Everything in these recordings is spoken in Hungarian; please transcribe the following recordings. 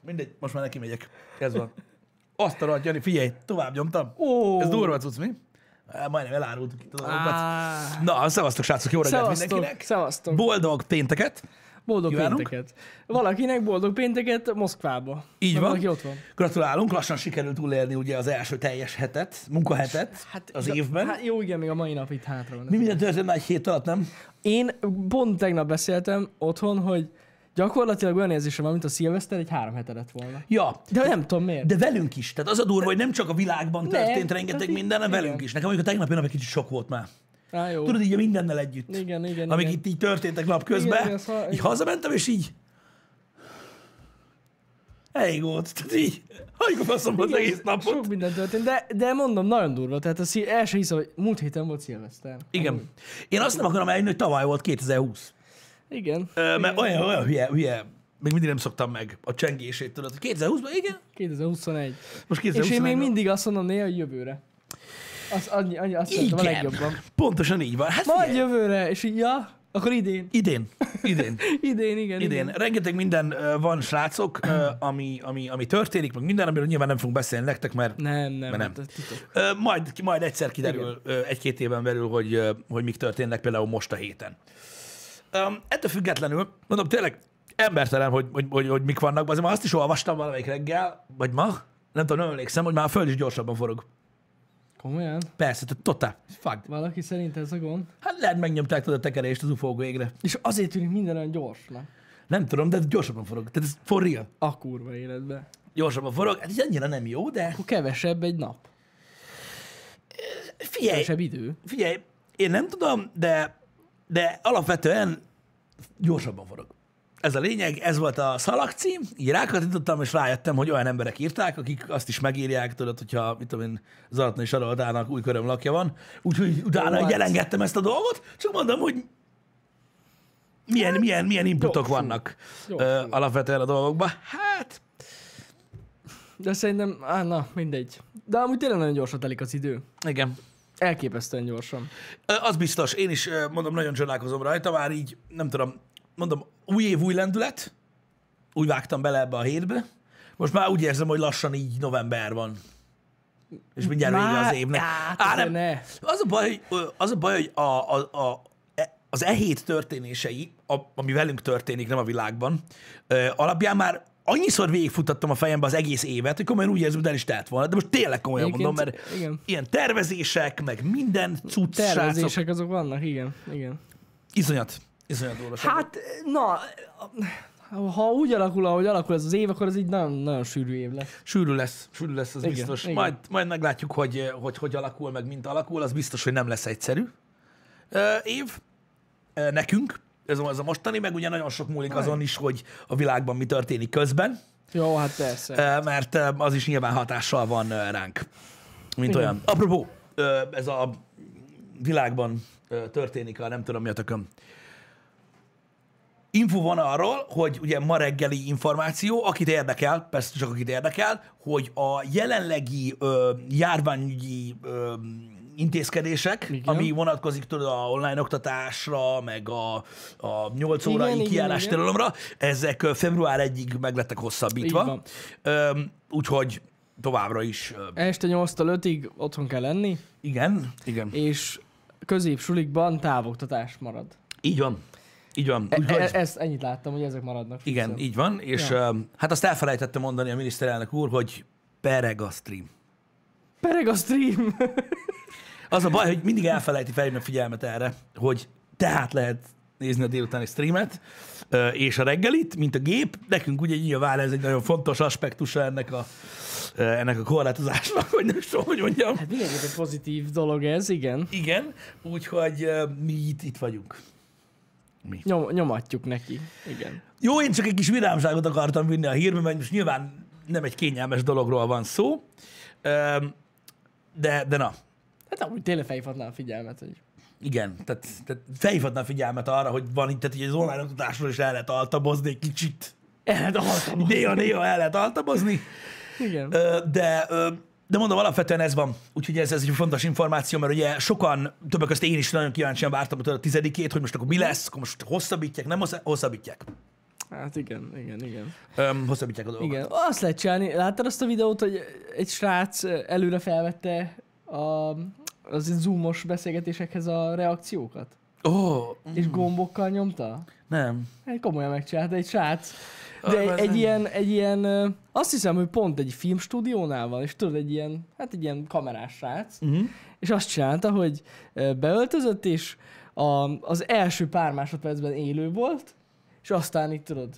Mindegy, most már neki megyek. Ez van. Azt a rohadt, Jani, figyelj, tovább nyomtam. Ó, Ez durva cucc, mi? Majdnem elárultuk itt a dolgokat. Na, szevasztok, srácok, jó reggelt Szevasztok, mindenkinek. szevasztok. Boldog pénteket. Boldog kívánunk. pénteket. Valakinek boldog pénteket Moszkvába. Így van. Valaki ott van. Gratulálunk, lassan sikerült túlélni ugye az első teljes hetet, munkahetet az de- évben. Hát jó, igen, még a mai nap itt hátra van. Mi minden történt már egy hét alatt, nem? Én pont tegnap beszéltem otthon, hogy gyakorlatilag olyan érzésem van, mint a szilveszter egy három hete lett volna. Ja, De nem tudom miért. de velünk is. Tehát az a durva, hogy nem csak a világban Ne, történt rengeteg így- minden, hanem velünk is. Nekem mondjuk a tegnapi nap egy kicsit sok volt már. Á, jó. Tudod, így mindennel együtt. Igen, igen, Amik igen. itt így történtek nap közben. igen, ha- így igen. hazamentem, és így... Elég volt. Tehát így, hagyjuk a faszomba az egész napot. Sok minden történt, de, de mondom, nagyon durva. Tehát a szí- el sem hiszem, hogy múlt héten volt szilveszter. Igen. Én azt nem akarom elhinni, hogy tavaly volt 2020. Igen. Ö, mert olyan, olyan hülye, hülye, még mindig nem szoktam meg a csengését, tudod, hogy 2020-ban, igen, 2021. most És 2021 én még mindig azt mondom néha, hogy jövőre. Az, annyi, annyi, azt szeretem a igen, legjobban. pontosan így van. Hát Majd figyelj, jövőre, és így, ja, akkor idén. idén, idén, Idén, igen. idén. igen. Rengeteg minden ö, van, srácok, ö, ami, ami, ami történik, meg minden, amiről nyilván nem fogunk beszélni nektek, mert Nem, nem, Mert nem. hát. Ö, majd, majd egyszer kiderül ö, egy-két éven belül, hogy, ö, hogy mik történnek például most a héten. Um, ettől függetlenül, mondom, tényleg embertelen, hogy, hogy, hogy, hogy mik vannak, azért már azt is olvastam valamelyik reggel, vagy ma, nem tudom, nem emlékszem, hogy már a föld is gyorsabban forog. Komolyan? Persze, tehát totál. Fuck. Valaki szerint ez a gond? Hát lehet megnyomták a tekerést az ufó égre. És azért tűnik minden olyan gyorsnak. Nem tudom, de gyorsabban forog. Tehát ez for real. A kurva életbe. Gyorsabban forog. Hát ez annyira nem jó, de Akkor kevesebb egy nap. figyelj, Kevesebb idő. figyelj, én nem tudom, de, de alapvetően gyorsabban forog. Ez a lényeg, ez volt a szalagcím, így rákattintottam, és rájöttem, hogy olyan emberek írták, akik azt is megírják, tudod, hogyha, mit tudom én, Zaratnai Saroltának új köröm lakja van, úgyhogy utána Jó, hát. elengedtem ezt a dolgot, csak mondom, hogy milyen, milyen, milyen inputok Gyorsul. vannak Gyorsul. ö, alapvetően a dolgokban. Hát, De szerintem, á, na, mindegy. De amúgy tényleg nagyon gyorsan telik az idő. igen. Elképesztően gyorsan. Az biztos, én is mondom, nagyon csodálkozom rajta, már így, nem tudom, mondom, új év, új lendület, úgy vágtam bele ebbe a hétbe, most már úgy érzem, hogy lassan így november van. És mindjárt vége az évnek. Hát, Á, nem. ne. Az a baj, hogy, az a baj, hogy a, a, a, e- az e hét történései, a, ami velünk történik, nem a világban, ö, alapján már annyiszor végigfuttattam a fejembe az egész évet, hogy komolyan úgy érzem, hogy el is telt volna. De most tényleg komolyan Egyébként, mondom, mert igen. ilyen tervezések, meg minden cucc, srácok, Tervezések azok vannak, igen. igen. Iszonyat. Iszonyat durva. Hát, na, ha úgy alakul, ahogy alakul ez az év, akkor ez így nagyon, nagyon sűrű év lesz. Sűrű lesz, sűrű lesz, az Igen, biztos. igen. Majd, majd meglátjuk, hogy, hogy hogy alakul, meg mint alakul. Az biztos, hogy nem lesz egyszerű év nekünk. Ez az a mostani, meg ugye nagyon sok múlik azon is, hogy a világban mi történik közben, Jó, hát persze. mert az is nyilván hatással van ránk, mint Igen. olyan. Apropó, ez a világban történik a nem tudom mi a tököm. Info van arról, hogy ugye ma reggeli információ, akit érdekel, persze csak akit érdekel, hogy a jelenlegi ö, járványügyi ö, intézkedések, Igen. ami vonatkozik tudod a online oktatásra, meg a, a 8 órai Igen, igen. tilalomra, ezek február 1-ig meg lettek hosszabbítva. úgyhogy továbbra is, Este 8-tól 5-ig otthon kell lenni, igen, igen, és középsulikban távoktatás marad. így van. Így van. E- Úgyhogy, e- ezt ennyit láttam, hogy ezek maradnak. igen, fixen. így van. És Ja. ö, hát azt elfelejtette mondani a miniszterelnök úr, hogy pereg a stream. Pereg a stream! Az a baj, hogy mindig elfelejti felhívni a figyelmet erre, hogy tehát lehet nézni a délutáni streamet, és a reggelit, mint a gép. Nekünk ugye nyilván ez egy nagyon fontos aspektusa ennek a, ennek a korlátozásnak, hogy nem tudom, hogy mondjam. Hát mindenképpen pozitív dolog ez, igen. Igen, úgyhogy mi itt, itt vagyunk. Nyom, nyomatjuk neki, igen. Jó, én csak egy kis vidámságot akartam vinni a hírbe, mert most nyilván nem egy kényelmes dologról van szó, de, de na, Hát amúgy tényleg felhívhatná a figyelmet, hogy Igen, tehát, tehát felhívhatná a figyelmet arra, hogy van itt, tehát így az online oktatásról is el lehet altabozni egy kicsit. el altam. Néha-néha el lehet altabozni, Igen. De, de mondom, alapvetően ez van. Úgyhogy ez, ez egy fontos információ, mert ugye sokan, többek között én is nagyon kíváncsian vártam a tizedikét, hogy most akkor mi lesz, akkor most hosszabbítják, nem hossza- hosszabbítják. Hát igen, igen, igen. Öm, hosszabbítják a dolgokat. Igen, azt lehet csinálni. Láttad azt a videót, hogy egy srác előre felvette a, az zoomos beszélgetésekhez a reakciókat? Ó, oh, És gombokkal nyomta? nem. Hát komolyan megcsinálta egy srác. De egy, az egy, nem. ilyen, egy ilyen, azt hiszem, hogy pont egy filmstúdiónál van, és tudod, egy ilyen, hát egy ilyen kamerás srác, Uh-huh. és azt csinálta, hogy beöltözött, és a, az első pár másodpercben élő volt, és aztán itt tudod,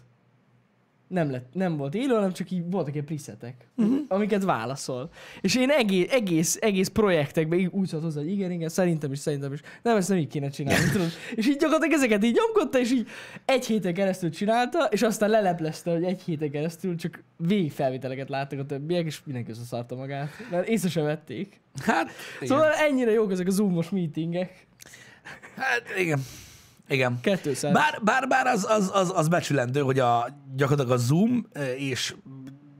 nem, lett, nem volt élő, hanem csak így voltak ilyen presetek, uh-huh. amiket válaszol. És én egész, egész, egész projektekben úgy szólt hozzá, hogy igen, igen, szerintem is, szerintem is. Nem, ezt nem így kéne csinálni, tudod. És így gyakorlatilag ezeket így nyomkodta, és így egy héten keresztül csinálta, és aztán leleplezte, hogy egy héten keresztül csak végfelvételeket láttak a többiek, és mindenki összeszarta magát. Mert észre sem vették. Hát, igen. Szóval ennyire jók ezek a zoomos meetingek. hát, igen. Igen. 200. Bár, bár, bár az, az, az, az becsülendő, hogy a, gyakorlatilag a Zoom eh, és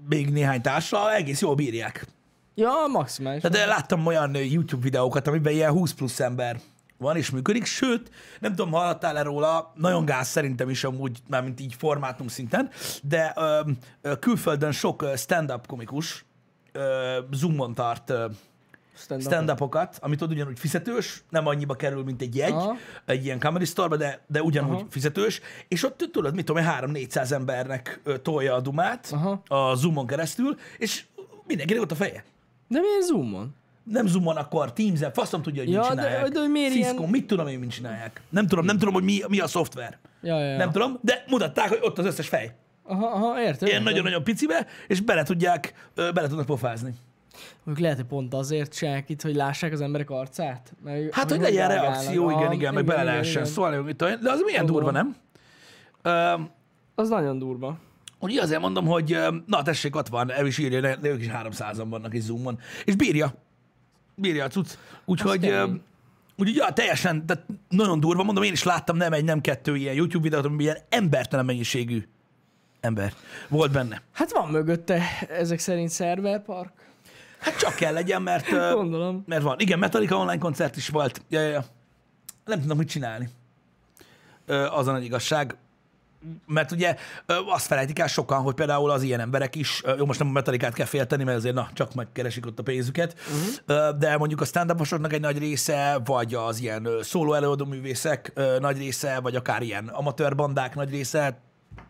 még néhány társa egész jól bírják. Ja, maximális. Tehát eh, láttam olyan YouTube videókat, amiben ilyen 20 plusz ember van és működik, sőt, nem tudom, hallottál-e róla, nagyon gáz szerintem is amúgy, már mint így formátum szinten, de ö, külföldön sok stand-up komikus ö, Zoomon tart ö, Stand-up. stand-upokat, amit ott ugyanúgy fizetős, nem annyiba kerül, mint egy jegy, Aha. egy ilyen comedy store de, de ugyanúgy Aha. fizetős, és ott tudod, mit tudom, 3-400 embernek ö, tolja a dumát Aha. a Zoomon keresztül, és mindenkinek ott a feje. De milyen zoomon? Nem Zoomon, akkor Teams-en, faszom tudja, hogy Ja, mit de- csinálják. de hogy miért Cisco, ilyen- mit tudom én, mit csinálják. Nem tudom, nem tudom, hogy mi, mi a szoftver. Ja, ja, ja. Nem tudom, de mutatták, hogy ott az összes fej. Aha, aha, értem. Ilyen nagyon-nagyon picibe, és bele tudják, bele tudnak pofázni. Mondjuk lehet, hogy pont azért csinálják itt, hogy lássák az emberek arcát? Mert, Hát, hogy legyen reakció, igen, Aha, igen, meg bele lehessen igen. szólni, de az milyen durva, nem? Az nagyon durva. Ugye azért mondom, hogy na tessék, ott van, el is írja, de ők is 300-an vannak egy Zoomon. És bírja. Bírja a cucc. Úgyhogy, úgyhogy ja, teljesen, tehát nagyon durva, mondom, én is láttam nem egy, nem kettő ilyen YouTube videót, amiben ilyen embertelen mennyiségű ember volt benne. Hát van mögötte ezek szerint szerverpark. Hát csak kell legyen, mert, Gondolom. mert van. Igen, Metallica online koncert is volt. Ja, ja, ja. Nem tudom, mit csinálni. Az a nagy igazság. Mert ugye azt felejtik el sokan, hogy például az ilyen emberek is, jó, most nem a metalikát kell félteni, mert azért na, csak megkeresik ott a pénzüket, uh-huh. de mondjuk a stand egy nagy része, vagy az ilyen szóló előadó művészek nagy része, vagy akár ilyen amatőr bandák nagy része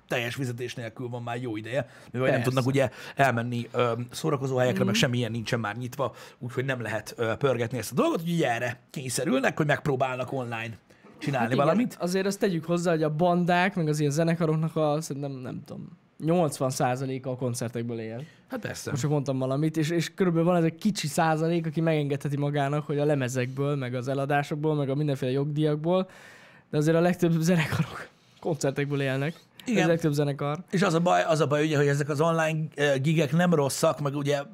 teljes fizetés nélkül van már jó ideje, mivel nem tudnak ugye elmenni ö, szórakozó helyekre, meg semmilyen nincsen már nyitva, úgyhogy nem lehet ö, pörgetni ezt a dolgot, úgyhogy erre kényszerülnek, hogy megpróbálnak online csinálni Igen, valamit. Azért azt tegyük hozzá, hogy a bandák, meg az ilyen zenekaroknak a, szerintem nem tudom, 80%-a a koncertekből él. Hát persze. Most csak mondtam valamit, és, és körülbelül van ez egy kicsi százalék, aki megengedheti magának, hogy a lemezekből, meg az eladásokból, meg a mindenféle jogdíjakból, de azért a legtöbb zenekarok koncertekből élnek. Igen. Ez a legtöbb zenekar. És az a baj, az a baj ugye, hogy ezek az online eh, gigek nem rosszak, meg ugye, eh,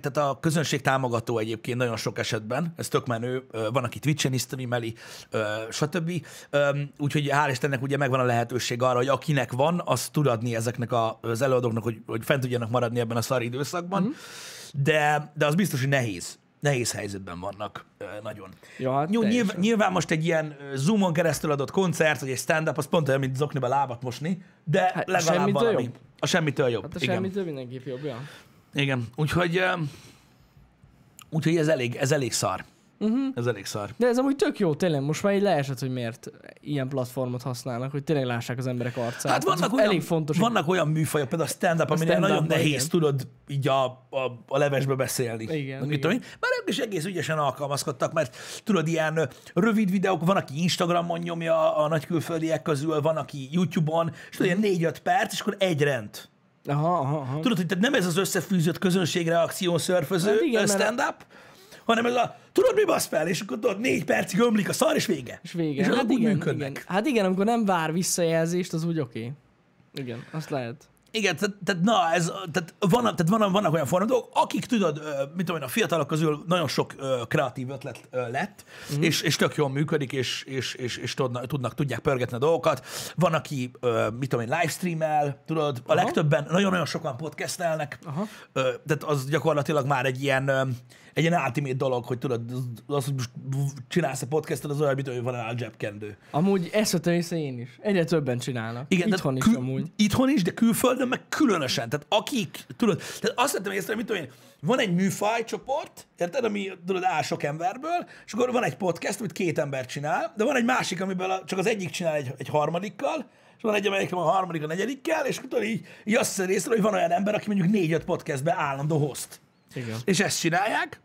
tehát a közönség támogató egyébként nagyon sok esetben, ez tök menő, eh, van, aki Twitch-en is streameli, stb. Úgyhogy hál' Istennek ugye megvan a lehetőség arra, hogy akinek van, az tud adni ezeknek a, az előadóknak, hogy, hogy fent tudjanak maradni ebben a szar időszakban, mm. de, de az biztos, hogy nehéz. Nehéz helyzetben vannak nagyon. Ja, hát Jó, teljesen. nyilván, most egy ilyen Zoomon keresztül adott koncert, vagy egy stand-up, az pont olyan, mint zokniba lábat mosni, de Hát, legalább semmitől valami. jobb? A semmitől jobb. Hát a igen. semmitől mindenképp jobb, ja. igen. Úgyhogy, úgyhogy ez elég, ez elég szar. Uh-huh. Ez elég szar. De ez amúgy tök jó, tényleg. Most már így leesett, hogy miért ilyen platformot használnak, hogy tényleg lássák az emberek arcát. Hát vannak olyan, elég fontos. vannak olyan műfajok, például a stand-up, aminél stand-up, nagyon nehéz, igen. tudod, így a, a, a levesbe beszélni. Igen, igen. tudom? Már ők is egész ügyesen alkalmazkodtak, mert tudod, ilyen rövid videók, van, aki Instagramon nyomja a nagy külföldiek közül, van, aki YouTube-on, és tudod, ilyen 4-5 perc, és akkor egy rend. Aha, aha, aha. Tudod, hogy tehát nem ez az összefűzött közönségreakció szörföző Hát igen, mert- stand-up, hanem ez a tudod, mi basz fel, és akkor tudod, négy percig ömlik a szar, és vége. És vége. És hát úgy igen, működnek. igen. Hát igen, amikor nem vár visszajelzést, az úgy oké. Okay. Igen, azt lehet. Igen, tehát, tehát na, ez, tehát, van, tehát van, vannak olyan forradók, akik tudod, mit tudom én, a fiatalok közül nagyon sok kreatív ötlet lett, mm. és, és tök jól működik, és, és, és, és tudnak, tudnak, tudják pörgetni a dolgokat. Van, aki, mit tudom én, livestreamel, tudod, a legtöbben, nagyon-nagyon sokan podcastelnek, Aha. Tehát az gyakorlatilag már egy ilyen, egy ilyen ultimate dolog, hogy tudod, az, hogy most csinálsz a podcastot, az olyan, mint hogy van a zsebkendő. Amúgy ezt vettem észre én is. Egyre többen csinálnak. Igen, Itthon is kül- amúgy. Itthon is, de külföldön meg különösen. Tehát akik, tudod, tehát azt vettem észre, mit tudom én, van egy műfajcsoport, érted, ami tudod, áll sok emberből, és akkor van egy podcast, amit két ember csinál, de van egy másik, amiből a, csak az egyik csinál egy, egy harmadikkal, és van egy, amelyik a harmadik a negyedikkel, és akkor így, így azt észre, hogy van olyan ember, aki mondjuk négy-öt podcastbe állandó host. Igen. És ezt csinálják,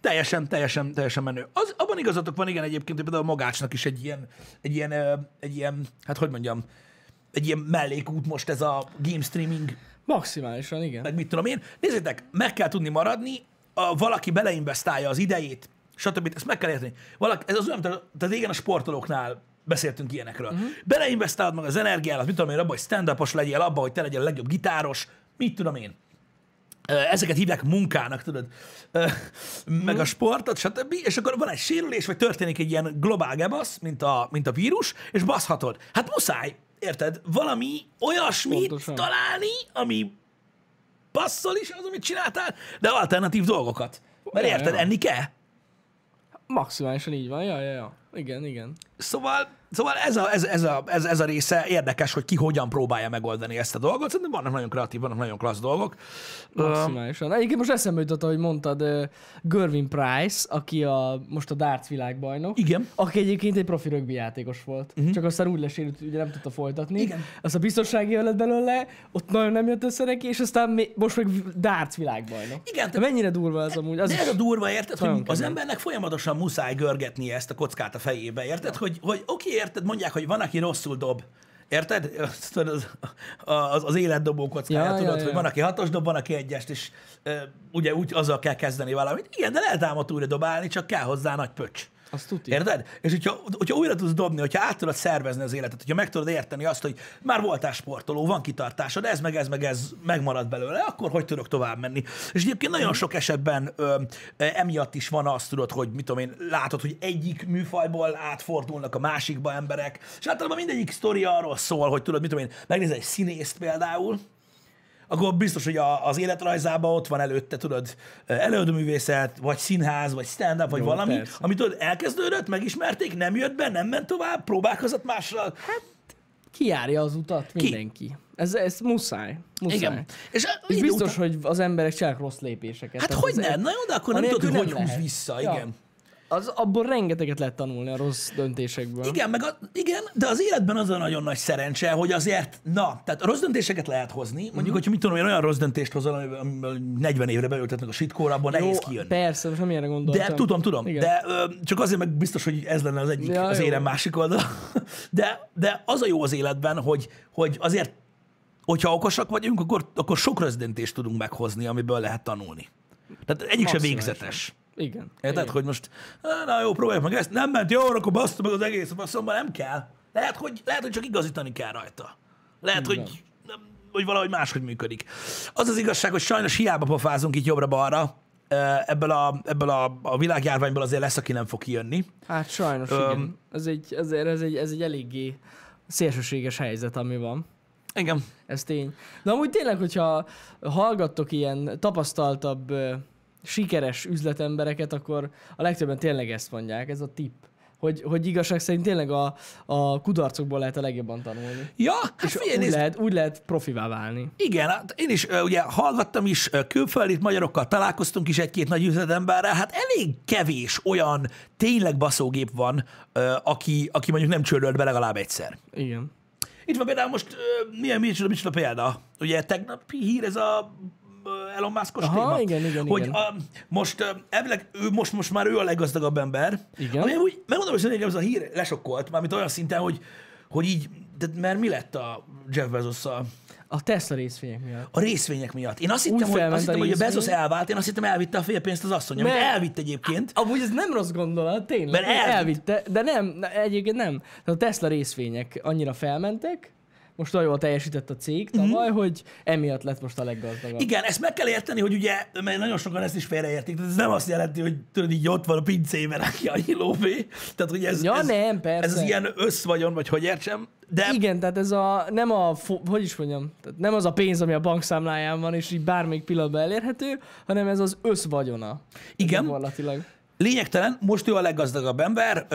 teljesen, teljesen, teljesen menő. Az, abban igazatok van, igen, egyébként, hogy például a Magácsnak is egy ilyen, egy ilyen, egy ilyen, hát hogy mondjam, egy ilyen mellékút most ez a game streaming, Maximálisan, igen. meg mit tudom én. Nézzétek, meg kell tudni maradni, a, valaki beleinvestálja az idejét, stb. Ezt meg kell érteni. Valaki, ez az olyan, tehát régen a sportolóknál beszéltünk ilyenekről. Uh-huh. Beleinvestálod meg az energiát, mit tudom én, abba, hogy stand-upos legyél, abba, hogy te legyél a legjobb gitáros, mit tudom én. Ezeket hívják munkának, tudod, meg a sportot, stb. És akkor van egy sérülés, vagy történik egy ilyen globál gebasz, mint a, mint a vírus, és baszhatod. Hát muszáj, érted? Valami olyasmit Pontosan. találni, ami passzol is az, amit csináltál, de alternatív dolgokat. Mert Ja, érted, ja. enni kell. Maximálisan így van. Ja, ja, ja. Igen, igen. Szóval, szóval ez, a, ez, ez, a, ez, ez a része érdekes, hogy ki hogyan próbálja megoldani ezt a dolgot. Szerintem vannak nagyon kreatív, vannak nagyon klassz dolgok. Maximálisan. Egyébként most eszembe jutott, ahogy mondtad, Gervin Price, aki a, most a darts világbajnok. Igen. Aki egyébként egy profi rögbi játékos volt. Uh-huh. Csak aztán úgy lesérült, hogy ugye nem tudta folytatni. Igen. Az a biztonsági lett belőle, ott nagyon nem jött össze neki, és aztán még, most meg darts világbajnok. Igen, De mennyire durva ez amúgy? Az De ez a durva, érted, hogy az embernek folyamatosan muszáj görgetnie ezt a kockát a fejébe, érted? Hogy, hogy oké, érted, mondják, hogy van, aki rosszul dob. Érted? Tudod, Az, az, az életdobó kockája, Ja, ja, ja, tudod, ja. hogy van, aki hatos dob, van, aki egyest, és e, ugye úgy azzal kell kezdeni valamit. Igen, de lehet ám újra dobálni, csak kell hozzá nagy pöcs. Azt tuti. Érted? És hogyha, hogyha újra tudsz dobni, hogyha át tudod szervezni az életet, hogyha meg tudod érteni azt, hogy már voltál sportoló, van kitartásod, ez meg ez meg ez megmarad belőle, akkor hogy tudok tovább menni? És egyébként nagyon sok esetben ö, emiatt is van azt, tudod, hogy mit tudom én, látod, hogy egyik műfajból átfordulnak a másikba emberek, és általában mindegyik sztori arról szól, hogy tudod, mit tudom én, megnézel egy színészt például, akkor biztos, hogy a, az életrajzában ott van előtte, tudod, előadóművészet, vagy színház, vagy stand-up, vagy Jó, valami, persze. ami tudod, elkezdődött, megismerték, nem jött be, nem ment tovább, próbálkozott mással. Hát, Kijárja az utat mindenki. Ez, ez muszáj. muszáj. igen. És, És idő biztos, után- hogy az emberek csinálnak rossz lépéseket. Hát hogy nem? Na jó, de akkor nem tudod, hogy hogy húz vissza, Ja. igen. Az, abból rengeteget lehet tanulni a rossz döntésekből. Igen, meg a, igen, de az életben az a nagyon nagy szerencse, hogy azért, na, tehát a rossz döntéseket lehet hozni. Mondjuk, Mhm. hogyha mit tudom, én olyan rossz döntést hozol, amivel 40 évre beültetnek a sitkóra, abból nehéz kijönni. persze, most nem ilyenre gondoltam. De tudom, tudom. Igen. De ö, csak azért meg biztos, hogy ez lenne az egyik, Ja, az jó. érem másik oldala. De, de az a jó az életben, hogy, hogy azért, hogyha okosak vagyunk, akkor, akkor sok rossz döntést tudunk meghozni, amiből lehet tanulni. Tehát egyik se Maximálisan. végzetes. Igen. Érted, Igen. hogy most, "Á, na jó, próbáljuk meg ezt, nem ment jól, akkor baszta meg az egész, basszomban nem kell. Lehet, hogy, lehet, hogy csak igazítani kell rajta. Lehet, Igen. hogy, nem, hogy valahogy máshogy működik. Az az igazság, hogy sajnos hiába pofázunk itt jobbra-balra, ebből a, ebből a, a világjárványból azért lesz, aki nem fog kijönni. Hát sajnos, Öm. igen. Ez egy, ezért ez egy, ez egy eléggé szélsőséges helyzet, ami van. Igen. Ez tény. De amúgy tényleg, hogyha hallgattok ilyen tapasztaltabb, sikeres üzletembereket, akkor a legtöbben tényleg ezt mondják, ez a tip. Hogy, hogy igazság szerint tényleg a, a kudarcokból lehet a legjobban tanulni. Ja, hát És figyelj, úgy nézd, lehet, úgy lehet profivá válni. Igen, hát én is ugye hallgattam is, külföldi magyarokkal találkoztunk is egy-két nagy üzletemberrel, hát elég kevés olyan tényleg baszógép van, aki, aki mondjuk nem csődölt be legalább egyszer. Igen. Itt van például most, milyen micsoda, micsoda példa? Ugye tegnapi hír ez a Elon Muskos Aha, téma, igen, igen, hogy igen. A, most elvileg ő, most, most már ő a leggazdagabb ember. Igen. Ami úgy, megmondom, hogy engem ez a hír lesokkolt, mármint olyan szinten, hogy, hogy így, de, mert mi lett a Jeff bezos A Tesla részvények miatt. a részvények miatt. Én azt hittem, hogy, azt hittem, a hogy a Bezos részvény. elvált, én azt hittem elvitte a fél pénzt az asszony, amit Mert- elvitt egyébként. Amúgy ez nem rossz gondolat, tényleg. Mert elvitt. elvitte, de nem, ne- egyébként nem. Tehát a Tesla részvények annyira felmentek, most olyan jól teljesített a cég tavaly, hogy emiatt lett most a leggazdagabb. Igen, ezt meg kell érteni, hogy ugye, mert nagyon sokan ezt is félreértik, tehát ez nem azt jelenti, hogy tudod, így ott van a pincében, aki a lóvé. Tehát, hogy ez, Ja, ez, nem, persze. ez az ilyen összvagyon, vagy hogy értsem. De Igen, tehát ez a, nem a, hogy is mondjam, tehát nem az a pénz, ami a bankszámláján van, és így bármelyik pillanatban elérhető, hanem ez az összvagyona. Igen. Gyakorlatilag. Lényegtelen, most ő a leggazdagabb ember,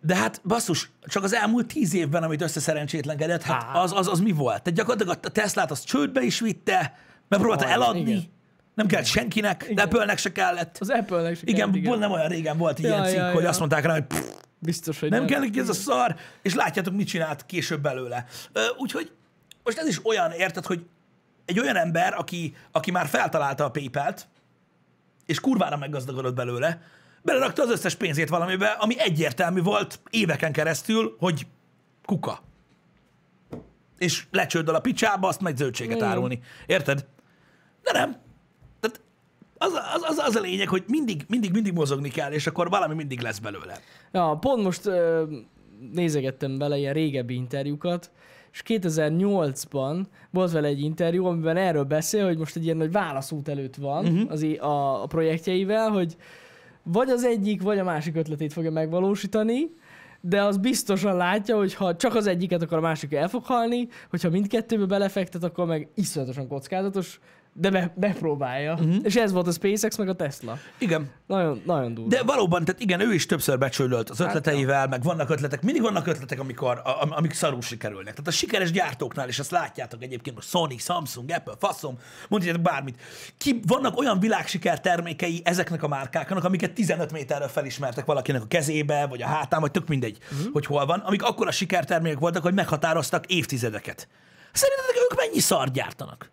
de hát basszus, csak az elmúlt tíz évben, amit összeszerencsétlenkedett, hát az, az, az mi volt? Tehát gyakorlatilag a Teslát az csődbe is vitte, megpróbálta eladni, igen. nem kellett senkinek, Igen. Apple-nek se kellett. Az Apple-nek se Igen, kellett, igen, nem olyan régen volt Ja, ilyen cikk, ja, hogy ja. azt mondták rá, hogy pff, Biztos, hogy nem kell neki ez a szar, és látjátok, mit csinált később belőle. Úgyhogy most ez is olyan, érted, hogy egy olyan ember, aki, aki már feltalálta a PayPal-t, és kurvára meggazdagodott belőle, belerakta az összes pénzét valamibe, ami egyértelmű volt éveken keresztül, hogy kuka. És lecsődöl a picsába, azt megy zöldséget Igen. árulni. Érted? De nem. Tehát az, az, az, az a lényeg, hogy mindig, mindig, mindig mozogni kell, és akkor valami mindig lesz belőle. Ja, pont most ö, nézegettem bele ilyen régebbi interjúkat, és 2008-ban volt vele egy interjú, amiben erről beszél, hogy most egy ilyen nagy válaszút előtt van uh-huh. az, a, a projektjeivel, hogy vagy az egyik, vagy a másik ötletét fogja megvalósítani, de az biztosan látja, hogy ha csak az egyiket, akkor a másik el fog halni, hogyha mindkettőbe belefektet, akkor meg iszonyatosan kockázatos, de be, bepróbálja. Mhm. Uh-huh. És ez volt a SpaceX meg a Tesla. Igen. Nagyon, nagyon durva. De valóban, tehát igen, ő is többször becsőlölt az ötleteivel, meg vannak ötletek, mindig vannak ötletek, amikor, a, am- amik szarul sikerülnek. Tehát a sikeres gyártóknál is azt látjátok egyébként, hogy Sony, Samsung, Apple, faszom, mondjátok bármit. Ki, vannak olyan világsiker termékei ezeknek a márkáknak, amiket 15 méterről felismertek valakinek a kezébe, vagy a hátán, vagy tök mindegy, uh-huh. hogy hol van, amik akkora sikertermékek voltak, hogy meghatároztak évtizedeket. Szerintetek ők mennyi szart gyártanak?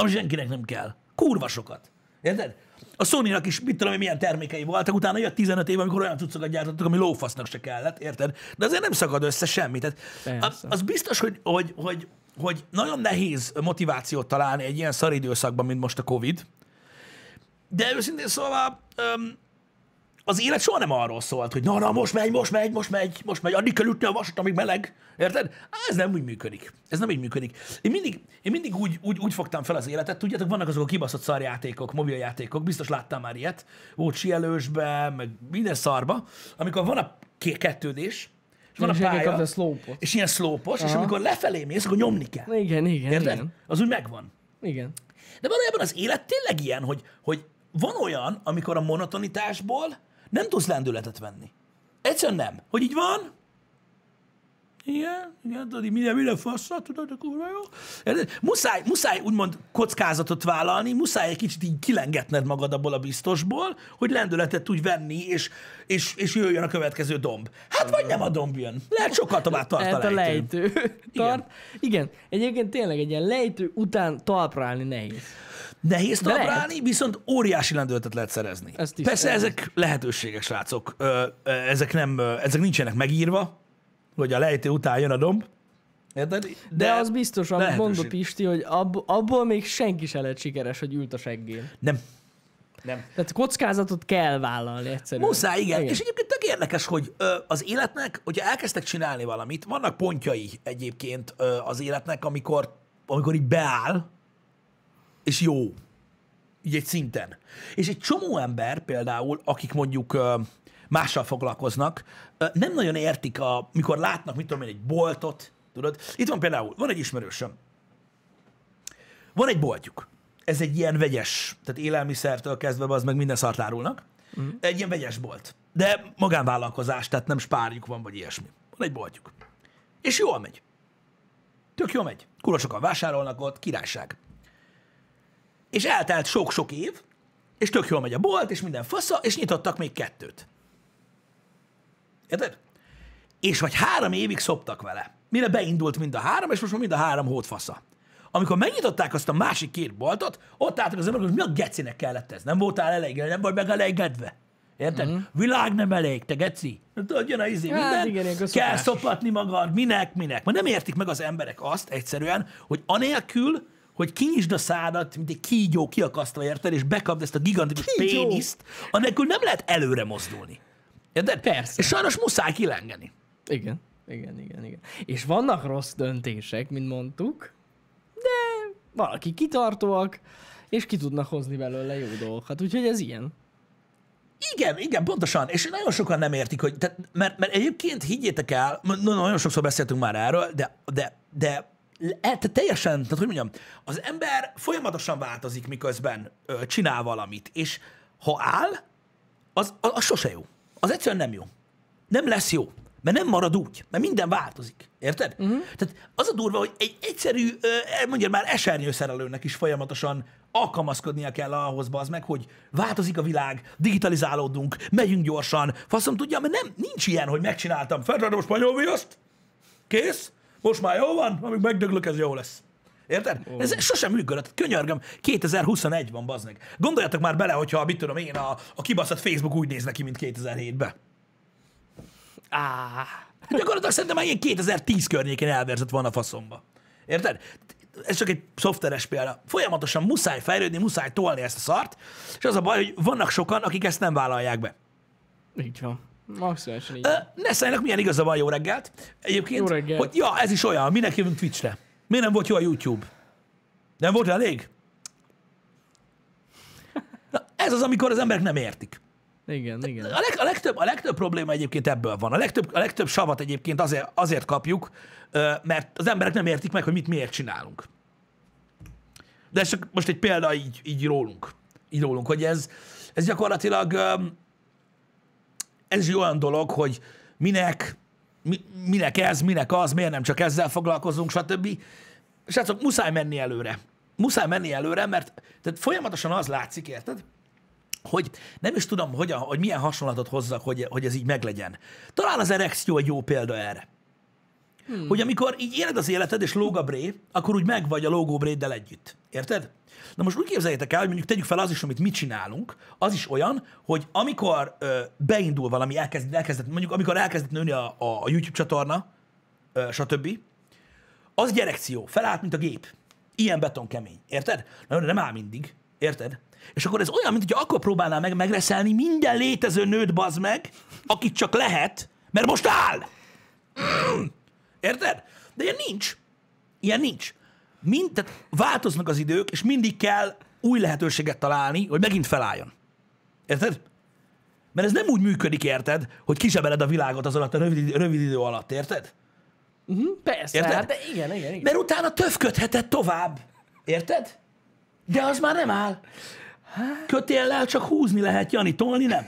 Ami senkinek nem kell. Kurva sokat. Érted? A sony is, mit tudom milyen termékei voltak, utána jött 15 év, amikor olyan cuccokat gyártottak, ami lófasznak se kellett, érted? De azért nem szakad össze semmi. Tehát az, az biztos, hogy, hogy, hogy, hogy nagyon nehéz motivációt találni egy ilyen szaridőszakban, mint most a Covid. De őszintén szóval öm, az élet soha nem arról szólt, hogy na, na, most megy, most megy, most megy, most megy, addig kell ütni a vasat, amíg meleg. Érted? Ez nem úgy működik. Ez nem így működik. Én mindig, én mindig úgy, úgy, úgy fogtam fel az életet, tudjátok, vannak azok a kibaszott szarjátékok, mobiljátékok, biztos láttam már ilyet, volt sielősbe, meg minden szarba, amikor van a ké- kettődés, és van a pálya, a slope-ot. és ilyen slópos, és amikor lefelé mész, akkor nyomni kell. Igen, igen, Érted? igen. Az úgy megvan. Igen. De valójában az élet tényleg ilyen, hogy, hogy van olyan, amikor a monotonitásból nem tudsz lendületet venni. Egyszerűen nem. Hogy így van, igen, igen, tudod, így minden, minden fassa, tudod, de kurva jó. Muszáj, muszáj úgymond kockázatot vállalni, muszáj egy kicsit így kilengetned magad abból a biztosból, hogy lendületet tudj venni, és, és, és jöjjön a következő domb. Hát vagy nem a domb jön. Lehet sokkal tovább tart Hát a a lejtő. lejtő. Tart. Igen. Egyébként tényleg egy ilyen lejtő után talpra állni nehéz. Nehéz állni, viszont óriási lendületet lehet szerezni. Ezt is Persze ezek lehetőségek, srácok. Ezek, nem, ezek nincsenek megírva, hogy a lejtő után jön a domb. Érted? De, De, az biztos, amit mondott Pisti, hogy ab, abból még senki se lett sikeres, hogy ült a seggén. Nem. Nem. Tehát kockázatot kell vállalni egyszerűen. Muszáj, igen. igen. És egyébként tök érdekes, hogy ö, az életnek, hogyha elkezdtek csinálni valamit, vannak pontjai egyébként ö, az életnek, amikor, amikor így beáll, és jó. Így egy szinten. És egy csomó ember például, akik mondjuk mással foglalkoznak, nem nagyon értik, a, mikor látnak, mit tudom én, egy boltot, tudod? Itt van például, van egy ismerősöm. Van egy boltjuk. Ez egy ilyen vegyes, tehát élelmiszertől kezdve az meg minden szart árulnak. Mm. Egy ilyen vegyes bolt. De magánvállalkozás, tehát nem spárjuk van, vagy ilyesmi. Van egy boltjuk. És jól megy. Tök jól megy. Kurva sokan vásárolnak ott, királyság. És eltelt sok-sok év, és tök jól megy a bolt, és minden fasza, és nyitottak még kettőt. Érted? És vagy három évig szoptak vele. Mire beindult mind a három, és most már mind a három hótfasza. Amikor megnyitották azt a másik két boltot, ott álltak az emberek, hogy mi a gecinek kellett ez? Nem voltál elég, nem vagy meg elégedve. Érted? Mm-hmm. Világ nem elég, te geci. Tudod, jön a izé, Hát minden. igen, ilyen kell szopatni magad, minek, minek. Ma nem értik meg az emberek azt egyszerűen, hogy anélkül, hogy kinyisd a szádat, mint egy kígyó kiakasztva, érted, és bekapd ezt a gigantikus Kígyó. péniszt, anélkül nem lehet előre mozdulni. Érted? Persze. És sajnos muszáj kilengeni. Igen. Igen, igen, igen. És vannak rossz döntések, mint mondtuk, de valaki kitartóak, és ki tudnak hozni belőle jó dolgokat. Úgyhogy ez ilyen. Igen, igen, pontosan. És nagyon sokan nem értik, hogy, tehát, mert, mert egyébként higgyétek el, nagyon sokszor beszéltünk már erről, de, de, de tehát teljesen, tehát hogy mondjam, az ember folyamatosan változik, miközben ö, csinál valamit, és ha áll, az, az, az sose jó. Az egyszerűen nem jó. Nem lesz jó. Mert nem marad úgy, mert minden változik. Érted? Uh-huh. Tehát az a durva, hogy egy egyszerű, ö, mondjam már esernyőszerelőnek is folyamatosan alkalmazkodnia kell ahhoz, az meg, hogy változik a világ, digitalizálódunk, megyünk gyorsan, faszom tudja, mert nem, nincs ilyen, hogy megcsináltam, feltartom a spanyol viaszt, kész, most már jó van, amíg megdöglök, ez jó lesz. Érted? Oh. Ez sosem működött. Könyörgöm, 2021 van, bazd meg. Gondoljatok már bele, hogyha, mit tudom én, a, a kibaszott Facebook úgy néz neki, mint 2007-ben. Á, Gyakorlatilag szerintem már ilyen 2010 környékén elverzett volna a faszomba. Érted? Ez csak egy szoftveres példa. Folyamatosan muszáj fejlődni, muszáj tolni ezt a szart, és az a baj, hogy vannak sokan, akik ezt nem vállalják be. így van. Maximálisan így. Ö, Nesszájnak milyen igaza van, jó reggelt. Egyébként, Jó reggelt. hogy ja, ez is olyan, minek jövünk Twitchre. Miért nem volt jó a YouTube? Nem volt elég? Na, ez az, amikor az emberek nem értik. Igen, igen. A, leg, a, legtöbb, a legtöbb probléma egyébként ebből van. A legtöbb, a legtöbb savat egyébként azért, azért kapjuk, mert az emberek nem értik meg, hogy mit miért csinálunk. De ez csak most egy példa így, így rólunk. Így rólunk, hogy ez, ez gyakorlatilag ö, ez is olyan dolog, hogy minek, mi, minek ez, minek az, miért nem csak ezzel foglalkozunk, stb. Srácok, muszáj menni előre. Muszáj menni előre, mert tehát folyamatosan az látszik, érted? hogy nem is tudom, hogy, a, hogy milyen hasonlatot hozzak, hogy, hogy ez így meglegyen. Talán az erekció egy jó példa erre. Hmm. Hogy amikor így éled az életed, és lóg a bré, akkor úgy meg vagy a lógó bréddel együtt. Érted? Na most úgy képzeljétek el, hogy mondjuk tegyük fel az is, amit mi csinálunk, az is olyan, hogy amikor ö, beindul valami, elkezd, elkezdett, mondjuk amikor elkezdett nőni a, a, YouTube csatorna, ö, stb., az egy erekció, felállt, mint a gép. Ilyen beton kemény. Érted? Na, nem áll mindig. Érted? És akkor ez olyan, mint hogy akkor próbálnál meg megreszelni minden létező nőt, bazd meg, akit csak lehet, mert most áll. Érted? De ilyen nincs. Ilyen nincs. Mind, tehát változnak az idők, és mindig kell új lehetőséget találni, hogy megint felálljon. Érted? Mert ez nem úgy működik, érted, hogy kisebeled a világot az alatt a rövid, rövid idő alatt, érted? Uh-huh, persze, Érted? hát de igen, igen, igen. Mert utána töfködheted tovább. Érted? De az már nem áll. Kötéllel csak húzni lehet, Jani, tolni nem.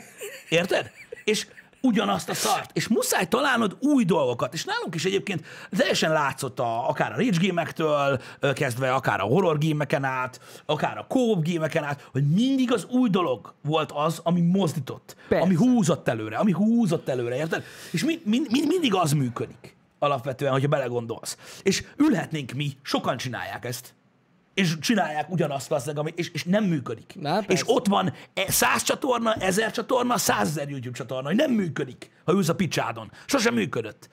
Érted? És ugyanazt a szart. És muszáj találnod új dolgokat. És nálunk is egyébként teljesen látszott a, akár a rage gémektől kezdve, akár a horror gémeken át, akár a co gémeken át, hogy mindig az új dolog volt az, ami mozdított, Persze. ami húzott előre, ami húzott előre, érted? És mind, mind, mind, mindig az működik alapvetően, hogyha belegondolsz. És ülhetnénk mi, sokan csinálják ezt, és csinálják ugyanazt valószínűleg, ami, és, és nem működik. Na, és persze. ott van e- száz csatorna, ezer csatorna, százezer YouTube csatorna, hogy nem működik, ha ülsz a picsádon. Sosem működött.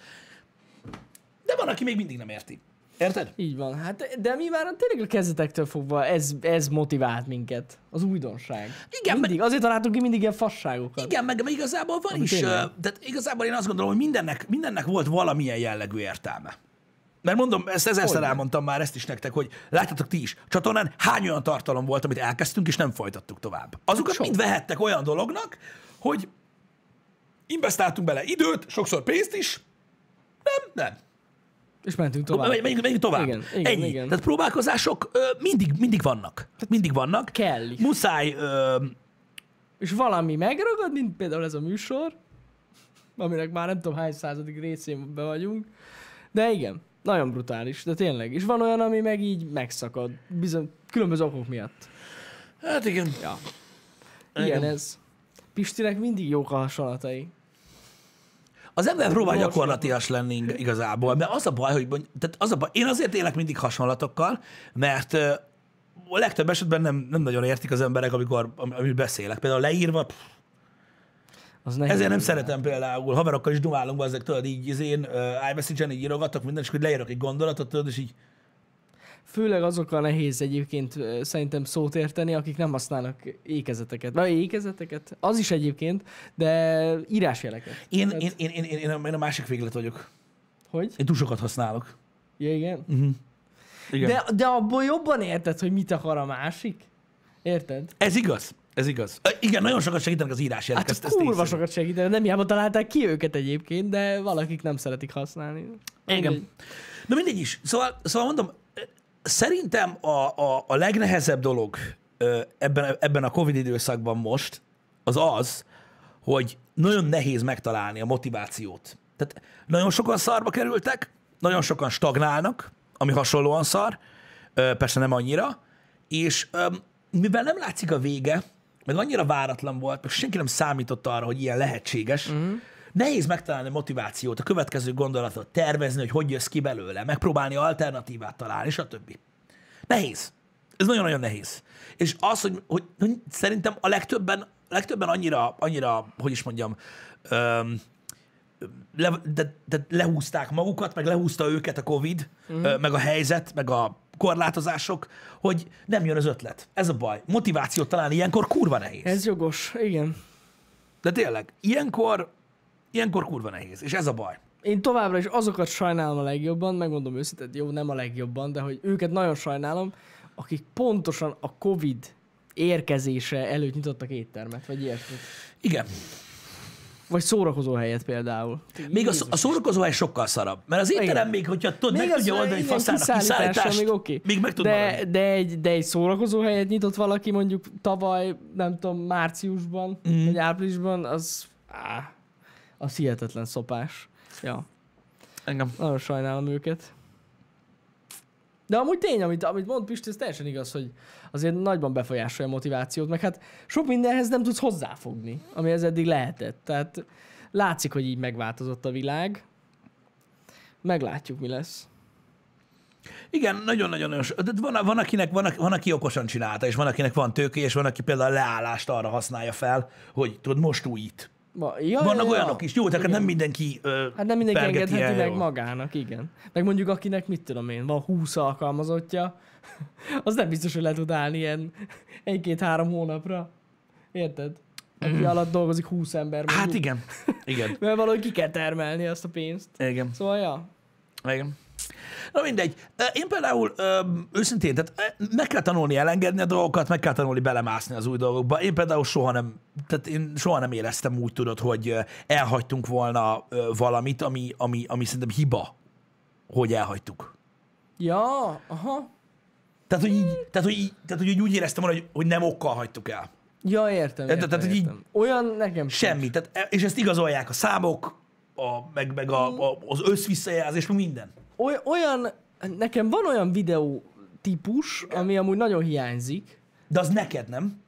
De van, aki még mindig nem érti. Érted? Így van. Hát, de mi már tényleg a kezdetektől fogva ez, ez motivált minket. Az újdonság. Igen, mindig. Azért találtunk ki mindig ilyen fasságokat. Igen, meg, meg igazából van Ami is, tényleg. tehát igazából én azt gondolom, hogy mindennek, mindennek volt valamilyen jellegű értelme. Mert mondom, ezt ezerszer elmondtam már ezt is nektek, hogy látjátok ti is, csatornán hány olyan tartalom volt, amit elkezdtünk, és nem folytattuk tovább. Azokat Sok. mind vehettek olyan dolognak, hogy investáltunk bele időt, sokszor pénzt is, nem, nem. És mentünk Tovább. tovább. Menjünk, menjünk tovább. Igen, igen, Ennyi. igen. Tehát próbálkozások ö, mindig, mindig vannak. Mindig vannak. Kell. Muszáj, ö, És valami megragad, mint például ez a műsor, aminek már nem tudom hány századik részén be vagyunk. De igen, nagyon brutális, de tényleg. És van olyan, ami meg így megszakad, bizony, különböző okok miatt. hát igen. Ja. Ilyen Igen. ez. Pistinek mindig jók a hasonlatai. Az ember próbál Most- gyakorlatias lenni ig- igazából, mert az a baj, hogy tehát az a baj, én azért élek mindig hasonlatokkal, mert a legtöbb esetben nem, nem nagyon értik az emberek, amikor am- amit beszélek. Például leírva, pff, Az nehéz. ezért nem szeretem például, haverokkal is dumálunk, ezek tudod, így izén, uh, iMessage-en így írogatok minden, és hogy leírok egy gondolatot, tudod, és így, Főleg azokkal nehéz egyébként szerintem szót érteni, akik nem használnak ékezeteket. Vagy ékezeteket, az is egyébként, de írásjeleket. én, Tehát- én, én, én, én, én, a, én másik véglet vagyok. Hogy? Én túl sokat használok. Ja, igen. Igen. De, de abból jobban érted, hogy mit akar a másik? Érted? Ez igaz. Ez igaz. Igen, nagyon sokat segítenek az írásjelek. Hát ezt, ez ezt kurva észre- sokat segít, nem hiába találták ki őket egyébként, de valakik nem szeretik használni. Igen. Mindegy. Na mindegy is. Szóval, szóval mondom, szerintem a, a, a legnehezebb dolog ebben, ebben a Covid időszakban most az az, hogy nagyon nehéz megtalálni a motivációt. Tehát nagyon sokan szarba kerültek, nagyon sokan stagnálnak, ami hasonlóan szar, persze nem annyira, és mivel nem látszik a vége, meg annyira váratlan volt, meg senki nem számított arra, hogy ilyen lehetséges, uh-huh. nehéz megtalálni a motivációt, a következő gondolatot, tervezni, hogy hogy jössz ki belőle, megpróbálni alternatívát találni, stb. Nehéz. Ez nagyon-nagyon nehéz. És az, hogy, hogy, hogy szerintem a legtöbben, legtöbben annyira, annyira, hogy is mondjam, öm, le, de, de lehúzták magukat, meg lehúzta őket a Covid, uh-huh. meg a helyzet, meg a korlátozások, hogy nem jön az ötlet. Ez a baj. Motivációt találni ilyenkor kurva nehéz. Ez... Jogos, igen. De tényleg, ilyenkor, ilyenkor kurva nehéz. És ez a baj. Én továbbra is azokat sajnálom a legjobban, megmondom őszintén, jó, nem a legjobban, de hogy őket nagyon sajnálom, akik pontosan a Covid érkezése előtt nyitottak éttermet, vagy ilyesmit. Igen. Vagy szórakozó helyet például. Még a, a szórakozóhely sokkal szarabb. Mert az étterem Igen. még, hogyha tudod, meg az tudja oldani faszának kiszállítást, még oké. még meg tud de, maradni. de, egy, de egy szórakozó helyet nyitott valaki mondjuk tavaly, nem tudom, márciusban, mm. vagy áprilisban, az, á, az hihetetlen szopás. Ja, Engem. nagyon sajnálom őket. De amúgy tény, amit, amit mond Pisti, ez teljesen igaz, hogy azért nagyban befolyásolja a motivációt, meg hát sok mindenhez nem tudsz hozzáfogni, amihez eddig lehetett. Tehát látszik, hogy így megváltozott a világ. Meglátjuk, mi lesz. Igen, nagyon-nagyon de van, van, akinek, van, van, aki okosan csinálta, és van, akinek van tőke, és van, aki például a leállást arra használja fel, hogy tudod, most újít. Ma, ja, Vannak ja, ja. olyanok is, jó, tehát Igen. nem mindenki ö, Hát nem mindenki engedheti el meg jól. magának, igen. Meg mondjuk akinek, mit tudom én, van 20 alkalmazottja, az nem biztos, hogy le tud állni ilyen egy-két-három hónapra. Érted? Aki alatt dolgozik 20 ember. Hát mondjuk. igen, igen, Mert valahogy ki kell termelni azt a pénzt. igen. Szóval, ja. Igen. Na mindegy. Én például őszintén, tehát meg kell tanulni elengedni a dolgokat, meg kell tanulni belemászni az új dolgokba. Én például soha nem, tehát én soha nem éreztem úgy, tudod, hogy elhagytunk volna valamit, ami, ami, ami szerintem hiba, hogy elhagytuk. Ja, aha. Tehát, hogy, így, tehát, hogy, így, tehát, hogy úgy éreztem volna, hogy, hogy nem okkal hagytuk el. Ja, értem, értem, Tehát, hogy így- értem. Olyan nekem. Semmi. Tehát, e- és ezt igazolják a számok, a, meg, meg a, a, az összvisszajelzés, meg minden. Oly- olyan, nekem van olyan videó típus, ami amúgy nagyon hiányzik. De az neked nem.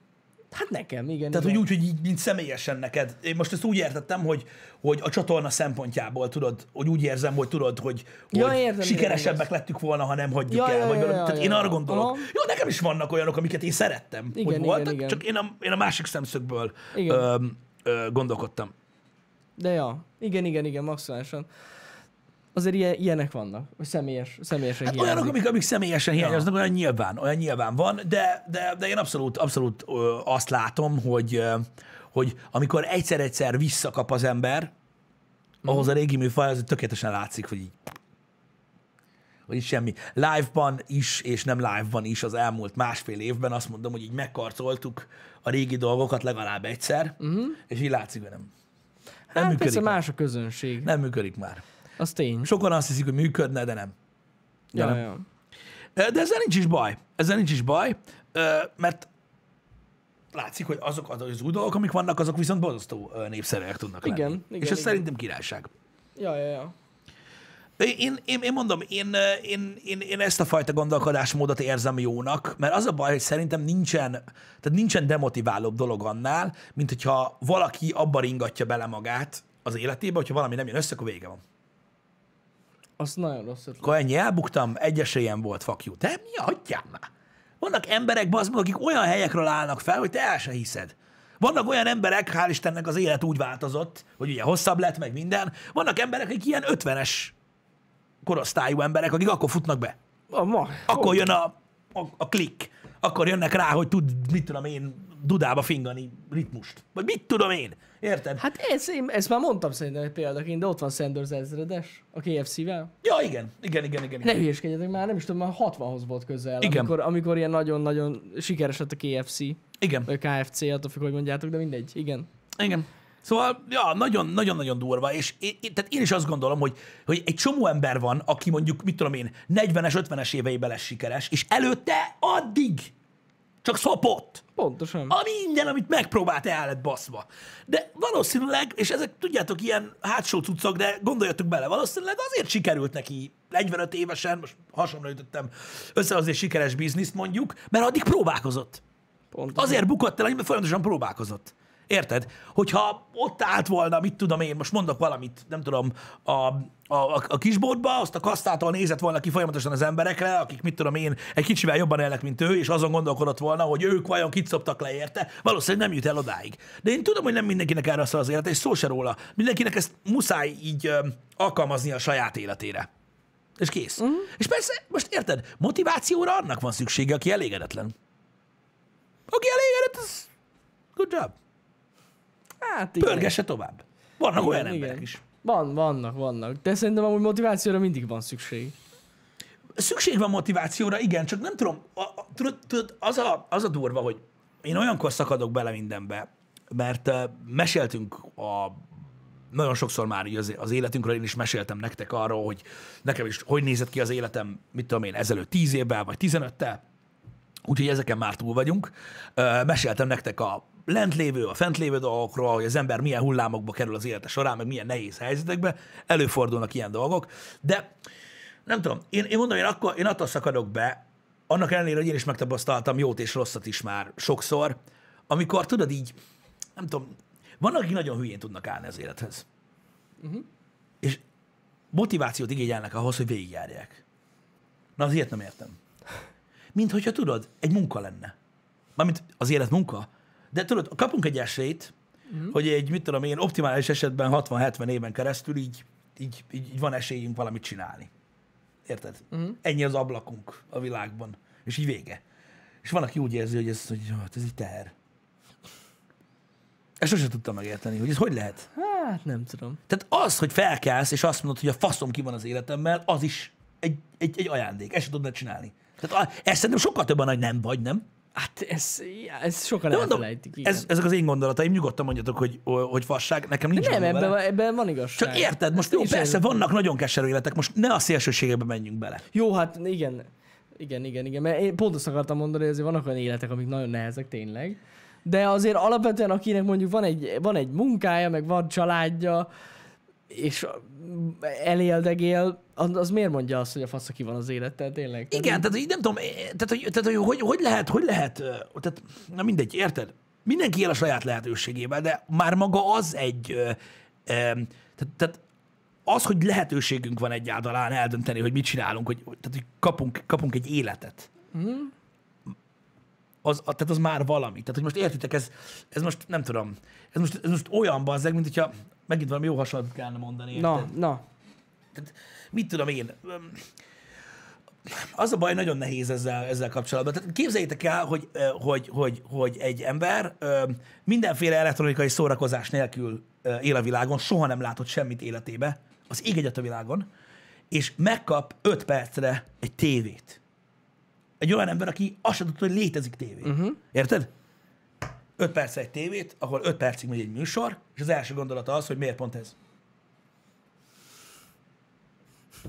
Hát nekem, igen. Tehát, igen. hogy úgy, hogy így, mint személyesen neked. Én most ezt úgy értettem, hogy, hogy a csatorna szempontjából tudod, hogy úgy érzem, hogy tudod, hogy, Ja, hogy értem, sikeresebbek értem. lettük volna, ha nem hagyjuk Ja, el. ja, vagy ja, valami. ja, Tehát ja, én arra gondolok. Aha. Jó, nekem is vannak olyanok, amiket én szerettem, Igen, hogy igen, voltak, igen. csak én a, én a másik szemszögből Igen. ö, ö, gondolkodtam. De ja, igen, igen, igen, maximálisan. Azért ilyen, ilyenek vannak, hogy személyes, személyesen Hát hiányzik. olyanok, amik, amik személyesen hiányoznak, olyan nyilván, olyan nyilván van, de, de, de én abszolút, abszolút ö, azt látom, hogy, ö, hogy amikor egyszer-egyszer visszakap az ember, ahhoz a régi műfaj, az tökéletesen látszik, hogy így hogy így semmi. Live-ban is, és nem live-ban is az elmúlt másfél évben azt mondom, hogy így megkarcoltuk a régi dolgokat legalább egyszer, uh-huh. és így látszik, hogy nem. Nem hát működik persze más a közönség. Nem működik már. Az tény. Sokan azt hiszik, hogy működne, de nem. Ja, nem. ja. De ezzel nincs is baj. Ezzel nincs is baj, mert látszik, hogy azok az új dolgok, amik vannak, azok viszont borzasztó népszerűek tudnak Igen, lenni. igen, És ez igen. szerintem királyság. ja, ja, ja. Én, én, én mondom, én, én, én, én ezt a fajta gondolkodásmódot érzem jónak, mert az a baj, hogy szerintem nincsen, tehát nincsen demotiválóbb dolog annál, mint hogyha valaki abba ringatja bele magát az életébe, hogyha valami nem jön össze, akkor vége van. Az nagyon rossz ötlet. Akkor ennyi, elbuktam, egy esélyem volt, fuck you. De mi hagyjál már? Vannak emberek, bazd akik olyan helyekről állnak fel, hogy te el se hiszed. Vannak olyan emberek, hál' Istennek az élet úgy változott, hogy ugye hosszabb lett, meg minden. Vannak emberek, akik ilyen ötvenes korosztályú emberek, akik akkor futnak be. A, ma, Akkor jön a, a, a klik. Akkor jönnek rá, hogy tud, mit tudom én, dudába fingani ritmust. Vagy mit tudom én. Érted? Hát ezt, én, ezt már mondtam szerintem egy példaként, de ott van Sanders ezredes a KFC-vel. Ja, igen. Igen, igen, igen. Ne igen. hülyeskedjetek már, nem is tudom, már 60-hoz volt közel, Igen. amikor, amikor ilyen nagyon-nagyon sikeres lett a KFC, Igen. vagy KFC, attól függ, hogy mondjátok, de mindegy, igen. Igen. Szóval, ja, nagyon, nagyon-nagyon durva, és én, én, tehát én is azt gondolom, hogy, hogy egy csomó ember van, aki mondjuk, mit tudom én, 40-es, 50-es éveiben lesz sikeres, és előtte addig csak szopott. Pontosan. A minden, amit megpróbált, el lett baszva. De valószínűleg, és ezek tudjátok, ilyen hátsó cuccok, de gondoljatok bele, valószínűleg azért sikerült neki 45 évesen, most hasonló ütöttem összehozni egy sikeres bizniszt mondjuk, mert addig próbálkozott. Pontosan. Azért bukott el, mert folyamatosan próbálkozott. Érted? Hogyha ott állt volna, mit tudom én, most mondok valamit, nem tudom, a, a, a, kisboltba, azt a kasztától nézett volna ki folyamatosan az emberekre, akik, mit tudom én, egy kicsivel jobban élnek, mint ő, és azon gondolkodott volna, hogy ők vajon kit szoptak le érte, valószínűleg nem jut el odáig. De én tudom, hogy nem mindenkinek erre szól az élet, és szó se róla. Mindenkinek ezt muszáj így ö, alkalmazni a saját életére. És kész. Uh-huh. És persze, most érted, motivációra annak van szüksége, aki elégedetlen. Aki elégedett, az good job. Hát igen. Pörgesse tovább. Vannak olyan Igen, emberek igen. is. Van, vannak, vannak. De szerintem amúgy motivációra mindig van szükség. Szükség van motivációra, igen, csak nem tudom, a, a, tudod, tudod az, a, az a durva, hogy én olyankor szakadok bele mindenbe, mert uh, meséltünk a nagyon sokszor már így az, az életünkről, én is meséltem nektek arról, hogy nekem is hogy nézett ki az életem, mit tudom én, ezelőtt 10 évvel, vagy 15-tel, úgyhogy ezeken már túl vagyunk. Ö, meséltem nektek a lent lévő, a fent lévő dolgokról, hogy az ember milyen hullámokba kerül az élete során, meg milyen nehéz helyzetekbe, előfordulnak ilyen dolgok, de nem tudom, én, én mondom, én, akkor, én attól szakadok be, annak ellenére, hogy én is megtapasztaltam jót és rosszat is már sokszor, amikor tudod így, nem tudom, vannak, akik nagyon hülyén tudnak állni az élethez. Uh-huh. És motivációt igényelnek ahhoz, hogy végigjárják. Na, az ilyet nem értem. Mint hogyha tudod, egy munka lenne. Mármint az élet munka, de tudod, kapunk egy esélyt, uh-huh. hogy egy, mit tudom én, optimális esetben 60-70 éven keresztül így, így, így, így van esélyünk valamit csinálni. Érted? Uh-huh. Ennyi az ablakunk a világban. És így vége. És van, aki úgy érzi, hogy ez, hogy hát ez egy teher. Ezt sosem tudtam megérteni, hogy ez hogy lehet. Hát nem tudom. Tehát az, hogy felkelsz, és azt mondod, hogy a faszom ki van az életemmel, az is egy, egy, egy ajándék. Ezt sem tudnád csinálni. Tehát a- ez szerintem sokkal több annál, hogy nem vagy, nem? Hát ez, ez sokan De mondom, elfelejtik. igen. ez, ezek az én gondolataim, nyugodtan mondjatok, hogy, hogy fasság, nekem nincs nem, gondom ebben, van- ebben van igazság. Csak érted, most Ezt jó, persze érzem. vannak nagyon keserű életek, most ne a szélsőségekbe menjünk bele. Jó, hát igen. Igen, igen, igen. Mert én pont azt akartam mondani, hogy azért vannak olyan életek, amik nagyon nehezek tényleg. De azért alapvetően, akinek mondjuk van egy, van egy munkája, meg van családja, és eléldegél, az, az miért mondja azt, hogy a fasz ki van az élettel tényleg? Tehát Igen, tehát így nem tudom, eh, tehát, hogy, tehát, hogy, hogy, hogy lehet, hogy lehet, ö, tehát, na mindegy, érted? Mindenki él a saját lehetőségével, de már maga az egy, ö, tehát, tehát az, hogy lehetőségünk van egyáltalán eldönteni, hogy mit csinálunk, hogy, tehát, hogy kapunk, kapunk egy életet. Az, a- tehát az már valami. Tehát, hogy most értitek, ez, ez most nem tudom, ez most, ez most olyan bazzeg, mint hogyha megint valami jó hasonlatot kellene mondani. Érted? Na, na. Tehát, mit tudom én, az a baj nagyon nehéz ezzel, ezzel kapcsolatban. Tehát képzeljétek el, hogy, hogy, hogy, hogy egy ember mindenféle elektronikai szórakozás nélkül él a világon, soha nem látott semmit életébe, az ég egyet a világon, és megkap 5 percre egy tévét. Egy olyan ember, aki azt sem tudta, hogy létezik tévé. Uh-huh. Érted? 5 percre egy tévét, ahol 5 percig megy egy műsor, és az első gondolata az, hogy miért pont ez.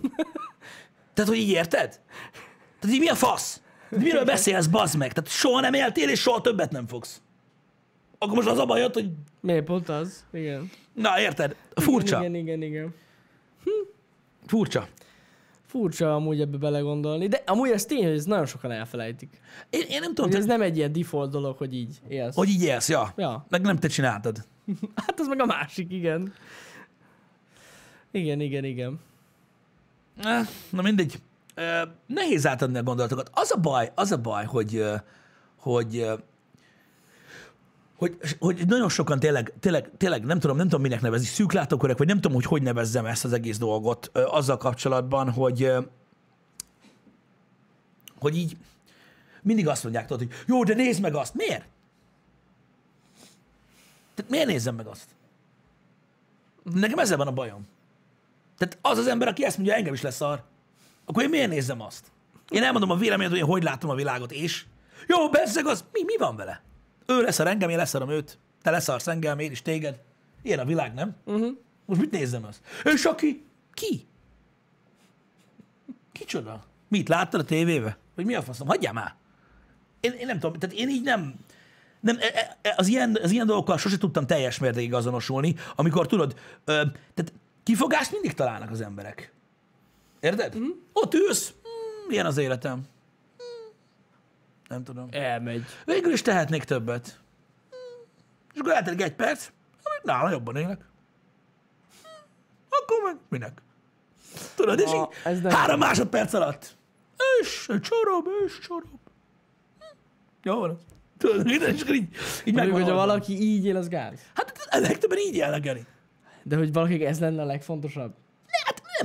Tehát, hogy így érted? Tehát így mi a fasz? Miről beszélsz, bazd meg? Tehát soha nem éltél, és soha többet nem fogsz. Akkor most az a bajod, hogy... Miért pont az? Igen. Na, érted? Furcsa. Igen, igen, igen. Furcsa. Furcsa amúgy ebbe belegondolni, de amúgy ez tény, hogy ez nagyon sokan elfelejtik. Én, én nem tudom, Hogy ez nem egy ilyen default dolog, hogy így élsz. hogy így élsz, ja. Ja. Meg nem te csináltad. Hát az meg a másik, igen. Igen, igen, igen. Eh, Na mindegy. Ö, Nehéz átadni a gondolatokat. Az a baj, az a baj, hogy, ö, hogy, hogy, hogy nagyon sokan tényleg, tényleg, tényleg nem tudom, nem tudom minek nevezni, szűklátókörök, vagy nem tudom, hogy hogy nevezzem ezt az egész dolgot ö, azzal kapcsolatban, hogy, ö, hogy így mindig azt mondják, tudod, hogy jó, de nézd meg azt. Miért? Tehát miért nézzem meg azt? Nekem ezzel van a bajom. Tehát az az ember, aki ezt mondja, engem is lesz szar, akkor én miért nézzem azt? Én elmondom a véleményet, hogy én hogy látom a világot, és jó, bezzeg az, mi, mi van vele? Ő leszar engem, én leszarom őt. Te leszarsz engem, én is téged. Ilyen a világ, nem? Uh-huh. Most mit nézzem az? És aki? Ki? Kicsoda? Mit, láttad a tévébe? Vagy mi a faszom? Hagyjál már! Én, én nem tudom, tehát én így nem, nem e- e- az ilyen, az ilyen dolgokkal sose tudtam teljes mértékig azonosulni, amikor tudod, ö, tehát kifogást mindig találnak az emberek. Érted? Mm. Ott ülsz, mm, milyen az életem? Nem tudom. Elmegy. Végül is tehetnék többet. És akkor eltelik egy perc, amit nála jobban élek. Akkor meg minek? Tudod, és Na, így ez nem- három másodperc alatt. És csorob, és csorob. Jó van. Tudod, és így, így megvan hogyha valaki így él, az gáz. Hát a legtöbben így Geri. De hogy valakinek ez lenne a legfontosabb.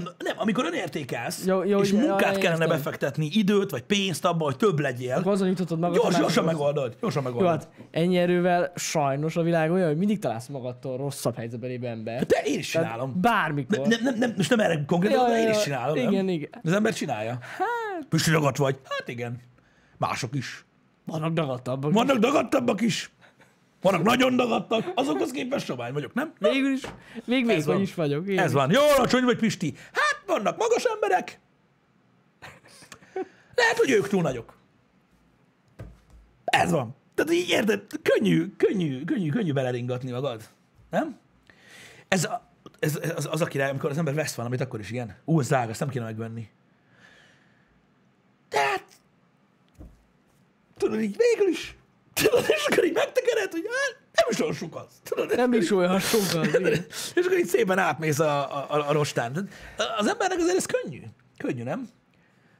Nem, nem, amikor önértékelsz, Jó, jó, és jó, munkát jó, kellene értem. befektetni, időt vagy pénzt abba, hogy több legyél, Akkor azon jutatod magad. gyors, gyorsan megoldod. Gyorsan Jó, megoldod. hát ennyi erővel sajnos a világ olyan, hogy mindig találsz magadtól rosszabb helyzetben lévő ember. De én is Tehát csinálom. Bármikor. Nem, nem, nem, most nem erre konkrétan, Ja, de én is csinálom. Igen, nem? igen. Az ember csinálja. Hát... Püsti dagadt vagy? Hát igen. Mások is. Vannak dagadtabbak. Vannak dagadtabbak is. Vannak nagyon dagadtak. Azokhoz képest sovány vagyok, nem? Végül is, még Ez vékony van. is vagyok. Én Ez van. Jó alacsony vagy, Pisti? Hát vannak magas emberek. Lehet, hogy ők túl nagyok. Ez van. Tehát így érted, könnyű, könnyű, könnyű, könnyű beleringatni magad. Nem? Ez, a, ez az, az, akire, amikor az ember vesz valamit, akkor is ilyen. Ú, ez drága, ezt nem kéne megvenni. Tehát, tudod, így végül is, tudod, és akkor így megtekered, hogy hát, nem is olyan sok az. Tudod, Nem is olyan sokan. igen. és akkor így szépen átmész a, a, a, rostán. Az embernek azért ez könnyű. Könnyű, nem?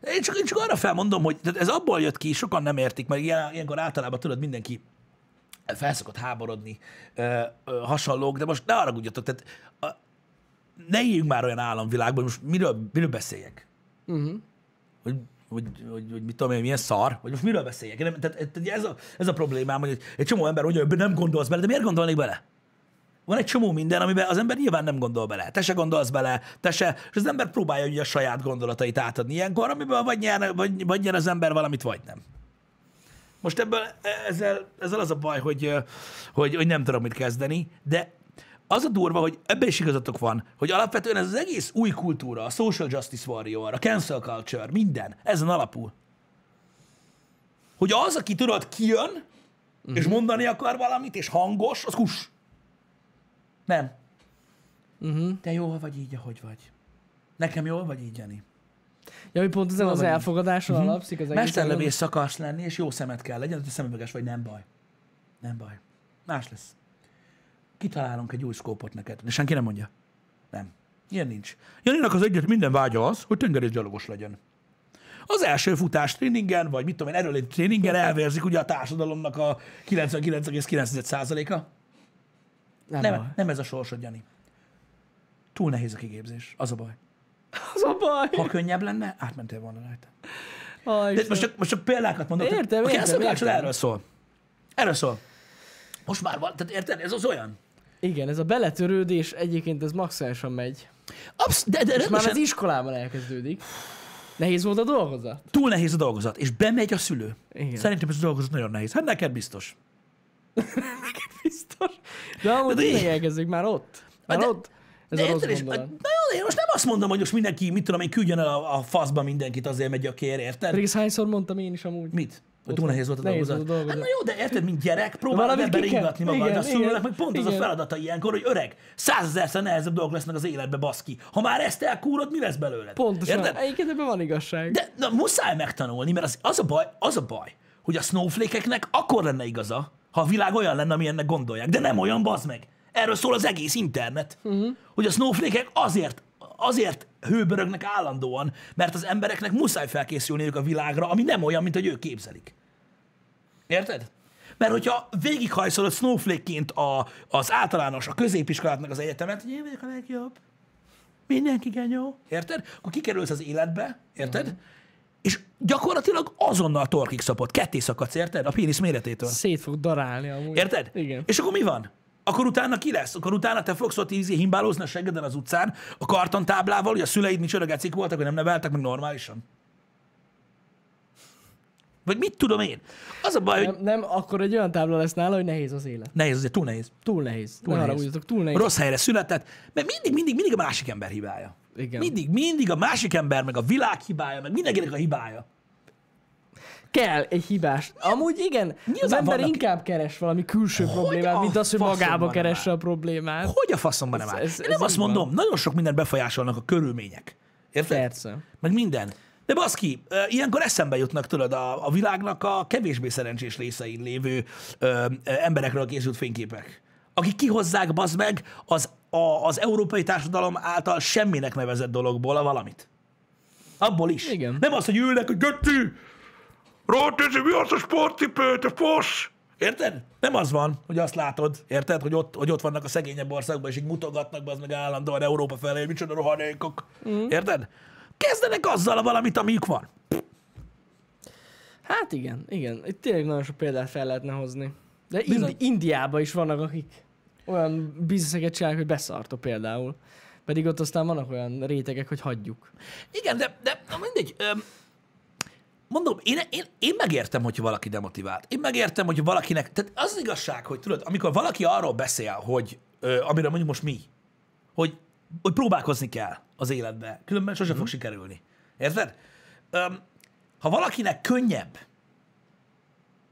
Én csak, én csak arra felmondom, hogy ez abból jött ki, sokan nem értik, mert ilyen, ilyenkor általában tudod, mindenki felszokott háborodni, ö, ö, hasonlók, de most ne arra tudjatok, tehát a, ne éljünk már olyan államvilágban, most miről, miről beszéljek? Uh-huh. hogy, hogy, hogy, hogy mit tudom én, milyen szar, vagy most miről beszéljek. Nem, tehát, tehát ez, a, ez a problémám, hogy egy csomó ember mondja, hogy nem gondolsz bele, de miért gondolnék bele? Van egy csomó minden, amiben az ember nyilván nem gondol bele. Te se gondolsz bele, te se, és az ember próbálja ugye a saját gondolatait átadni ilyenkor, amiből vagy nyer, vagy, vagy nyer az ember valamit, vagy nem. Most ebből, ezzel, ezzel az a baj, hogy, hogy, hogy nem tudom mit kezdeni, de az a durva, hogy ebben is igazatok van, hogy alapvetően ez az egész új kultúra, a social justice warrior, a cancel culture, minden, ezen alapul. Hogy az, aki tudod, kijön, uh-huh. és mondani akar valamit, és hangos, az kus. Nem. Uh-huh. Te jól vagy így, ahogy vagy. Nekem jól vagy így, Jani. Ja, hogy pont ezen az vagy. elfogadáson uh-huh. alapszik az egész. Mesterlövész akarsz lenni, és jó szemed kell legyen, hogy szemüveges vagy, nem baj. Nem baj. Más lesz. Kitalálunk egy új szkópot neked, de senki nem mondja. Nem. Ilyen nincs. Janinak az egyet minden vágya az, hogy tengerészgyalogos legyen. Az első futás tréningen, vagy mit tudom én, erőlét tréningen elvérzik ugye a társadalomnak a 99,9%-a. Nem, Nem, nem. ez a sorsod, Jani. Túl nehéz a kigépzés, az a baj. Az a baj. Ha könnyebb lenne, átmentél volna rajta. Aj, De most csak, most csak példákat mondok. Értem, értem, culture értem. erről szól. Erről szól. Most már van, tehát érted? Ez az olyan. Igen, ez a beletörődés egyébként ez maximálisan megy. Absz- de, de És már az iskolában elkezdődik. Nehéz volt a dolgozat? túl nehéz a dolgozat, és bemegy a szülő. Igen. Szerintem ez a dolgozat nagyon nehéz. Hát neked biztos. Biztos. De amúgy De tényleg már ott. Már De- ott. Ez De a rossz és, gondolat. na én most nem azt mondom, hogy most mindenki, mit tudom én, küldjön el a, a faszba mindenkit, azért megy a kér, érted? Ezt hányszor mondtam én is amúgy. Mit? Túl nehéz volt a Nehéz dolgozat. volt a dolgozat. Hát na jó, de érted, mint gyerek, próbálod ebben ringatni magad, igen, a szülőnek igen, meg pont az a igen. feladata ilyenkor, hogy öreg, százezerszer nehezebb dolgok lesznek az életbe, baszki. Ha már ezt elkúrod, mi lesz belőled? Pontosan. Érted? Egyébként ebben van igazság. De na, muszáj megtanulni, mert az, az, a baj, az a baj, hogy a snowflake-eknek akkor lenne igaza, ha a világ olyan lenne, amilyennek gondolják. De nem olyan, bazd meg. Erről szól az egész internet. Uh-huh. Hogy a snowflake-ek azért, azért hőbörögnek állandóan, mert az embereknek muszáj felkészülniük a világra, ami nem olyan, mint hogy ők képzelik. Érted? Mert hogyha végighajszolod snowflake-ként a, az általános, a középiskolátnak az egyetemet, hogy én vagyok a legjobb, mindenki genyó, érted? Akkor kikerülsz az életbe, érted? Uh-huh. És gyakorlatilag azonnal torkig szapott, ketté szakadsz, érted? A pénisz méretétől. Szét fog darálni amúgy. Érted? Igen. És akkor mi van? akkor utána ki lesz? Akkor utána te fogsz ott ízé himbálózni a seggeden az utcán, a kartontáblával, hogy a szüleid micsoda gecik voltak, hogy nem neveltek meg normálisan? Vagy mit tudom én? Az a baj, hogy Nem, nem, akkor egy olyan tábla lesz nála, hogy nehéz az élet. nehéz, azért túl nehéz. Túl nehéz. Túl ne nehéz. haragudjatok, túl nehéz. Rossz helyre született, mert mindig, mindig, mindig a másik ember hibája. Igen. Mindig, mindig a másik ember, meg a világ hibája, meg mindenkinek a hibája. Kell egy hibás. Amúgy igen, az Nyilván ember vannak- inkább keres valami külső Hogy problémát, mint az, hogy magába nem keresse a problémát. Hogy a faszomban nem Ez- áll? ez- Én ez nem azt így van. mondom, nagyon sok mindent befolyásolnak a körülmények. Érted? Persze. Meg minden. De baszki, ilyenkor eszembe jutnak tudod a, a világnak a kevésbé szerencsés részein lévő ö, emberekről készült fényképek. Akik kihozzák, bazd meg, az, a, az európai társadalom által semminek nevezett dologból a valamit. Abból is. Igen. Nem az, hogy ülnek, hogy Götti, Rótézi, mi az a sportcipő, te fos? Érted? Nem az van, hogy azt látod, érted, hogy ott, hogy ott vannak a szegényebb országban, és így mutogatnak be az meg állandóan Európa felé, micsoda rohanékok. Mm. Érted? Kezdenek azzal a valamit, amiük van. Hát igen, igen. Itt tényleg nagyon sok példát fel lehetne hozni. De. Indi- Indiában is vannak, akik olyan bizniszeket csinálnak, hogy beszartok például. Pedig ott aztán vannak olyan rétegek, hogy hagyjuk. Igen, de, de na mindegy. Öm, mondom, én, én, én megértem, hogyha valaki demotivált. Én megértem, hogy valakinek... Tehát az, az igazság, hogy tudod, amikor valaki arról beszél, hogy ö, amiről mondjuk most mi, hogy, hogy próbálkozni kell az életbe, különben sosem fog sikerülni. Érted? Öm, ha valakinek könnyebb,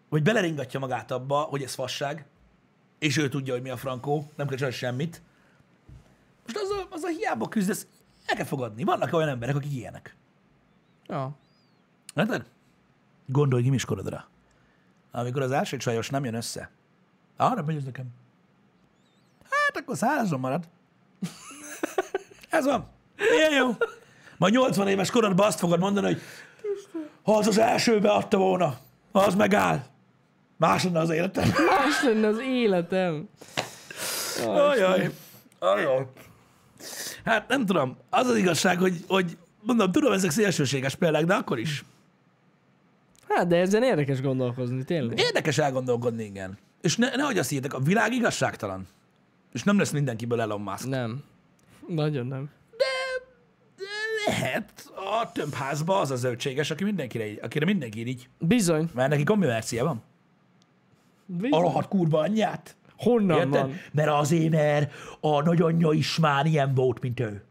hogy beleringatja magát abba, hogy ez fasság, és ő tudja, hogy mi a frankó, nem kell csinálni semmit, most az a, az a hiába küzdesz, el kell fogadni. Vannak olyan emberek, akik ilyenek. Ja. Érted? Gondolj gimiskorodra. Amikor az első csajos nem jön össze. Arra megy nekem. Hát akkor szárazon marad. Ez van. Ilyen jó. Majd 80 éves korodban azt fogod mondani, hogy ha az az elsőbe adta volna, az megáll. Más lenne az életem. Más lenne az életem. Ajaj. Ajaj. Hát nem tudom. Az az igazság, hogy, hogy mondom, tudom, ezek szélsőséges példák, de akkor is. Hát, de ezen érdekes gondolkozni, tényleg. Érdekes elgondolkodni, igen. És ne, nehogy azt higgyétek, a világ igazságtalan. És nem lesz mindenkiből Elon Musk. Nem. Nagyon nem. Lehet a több házba az a zöldséges, aki mindenkire, így- akire mindenki irigy. Bizony. Mert neki kombivercia van. A Bizony. rohadt kurva anyját. Honnan Érted? van? Mert azért, mert a nagyanyja is már ilyen volt, mint ő.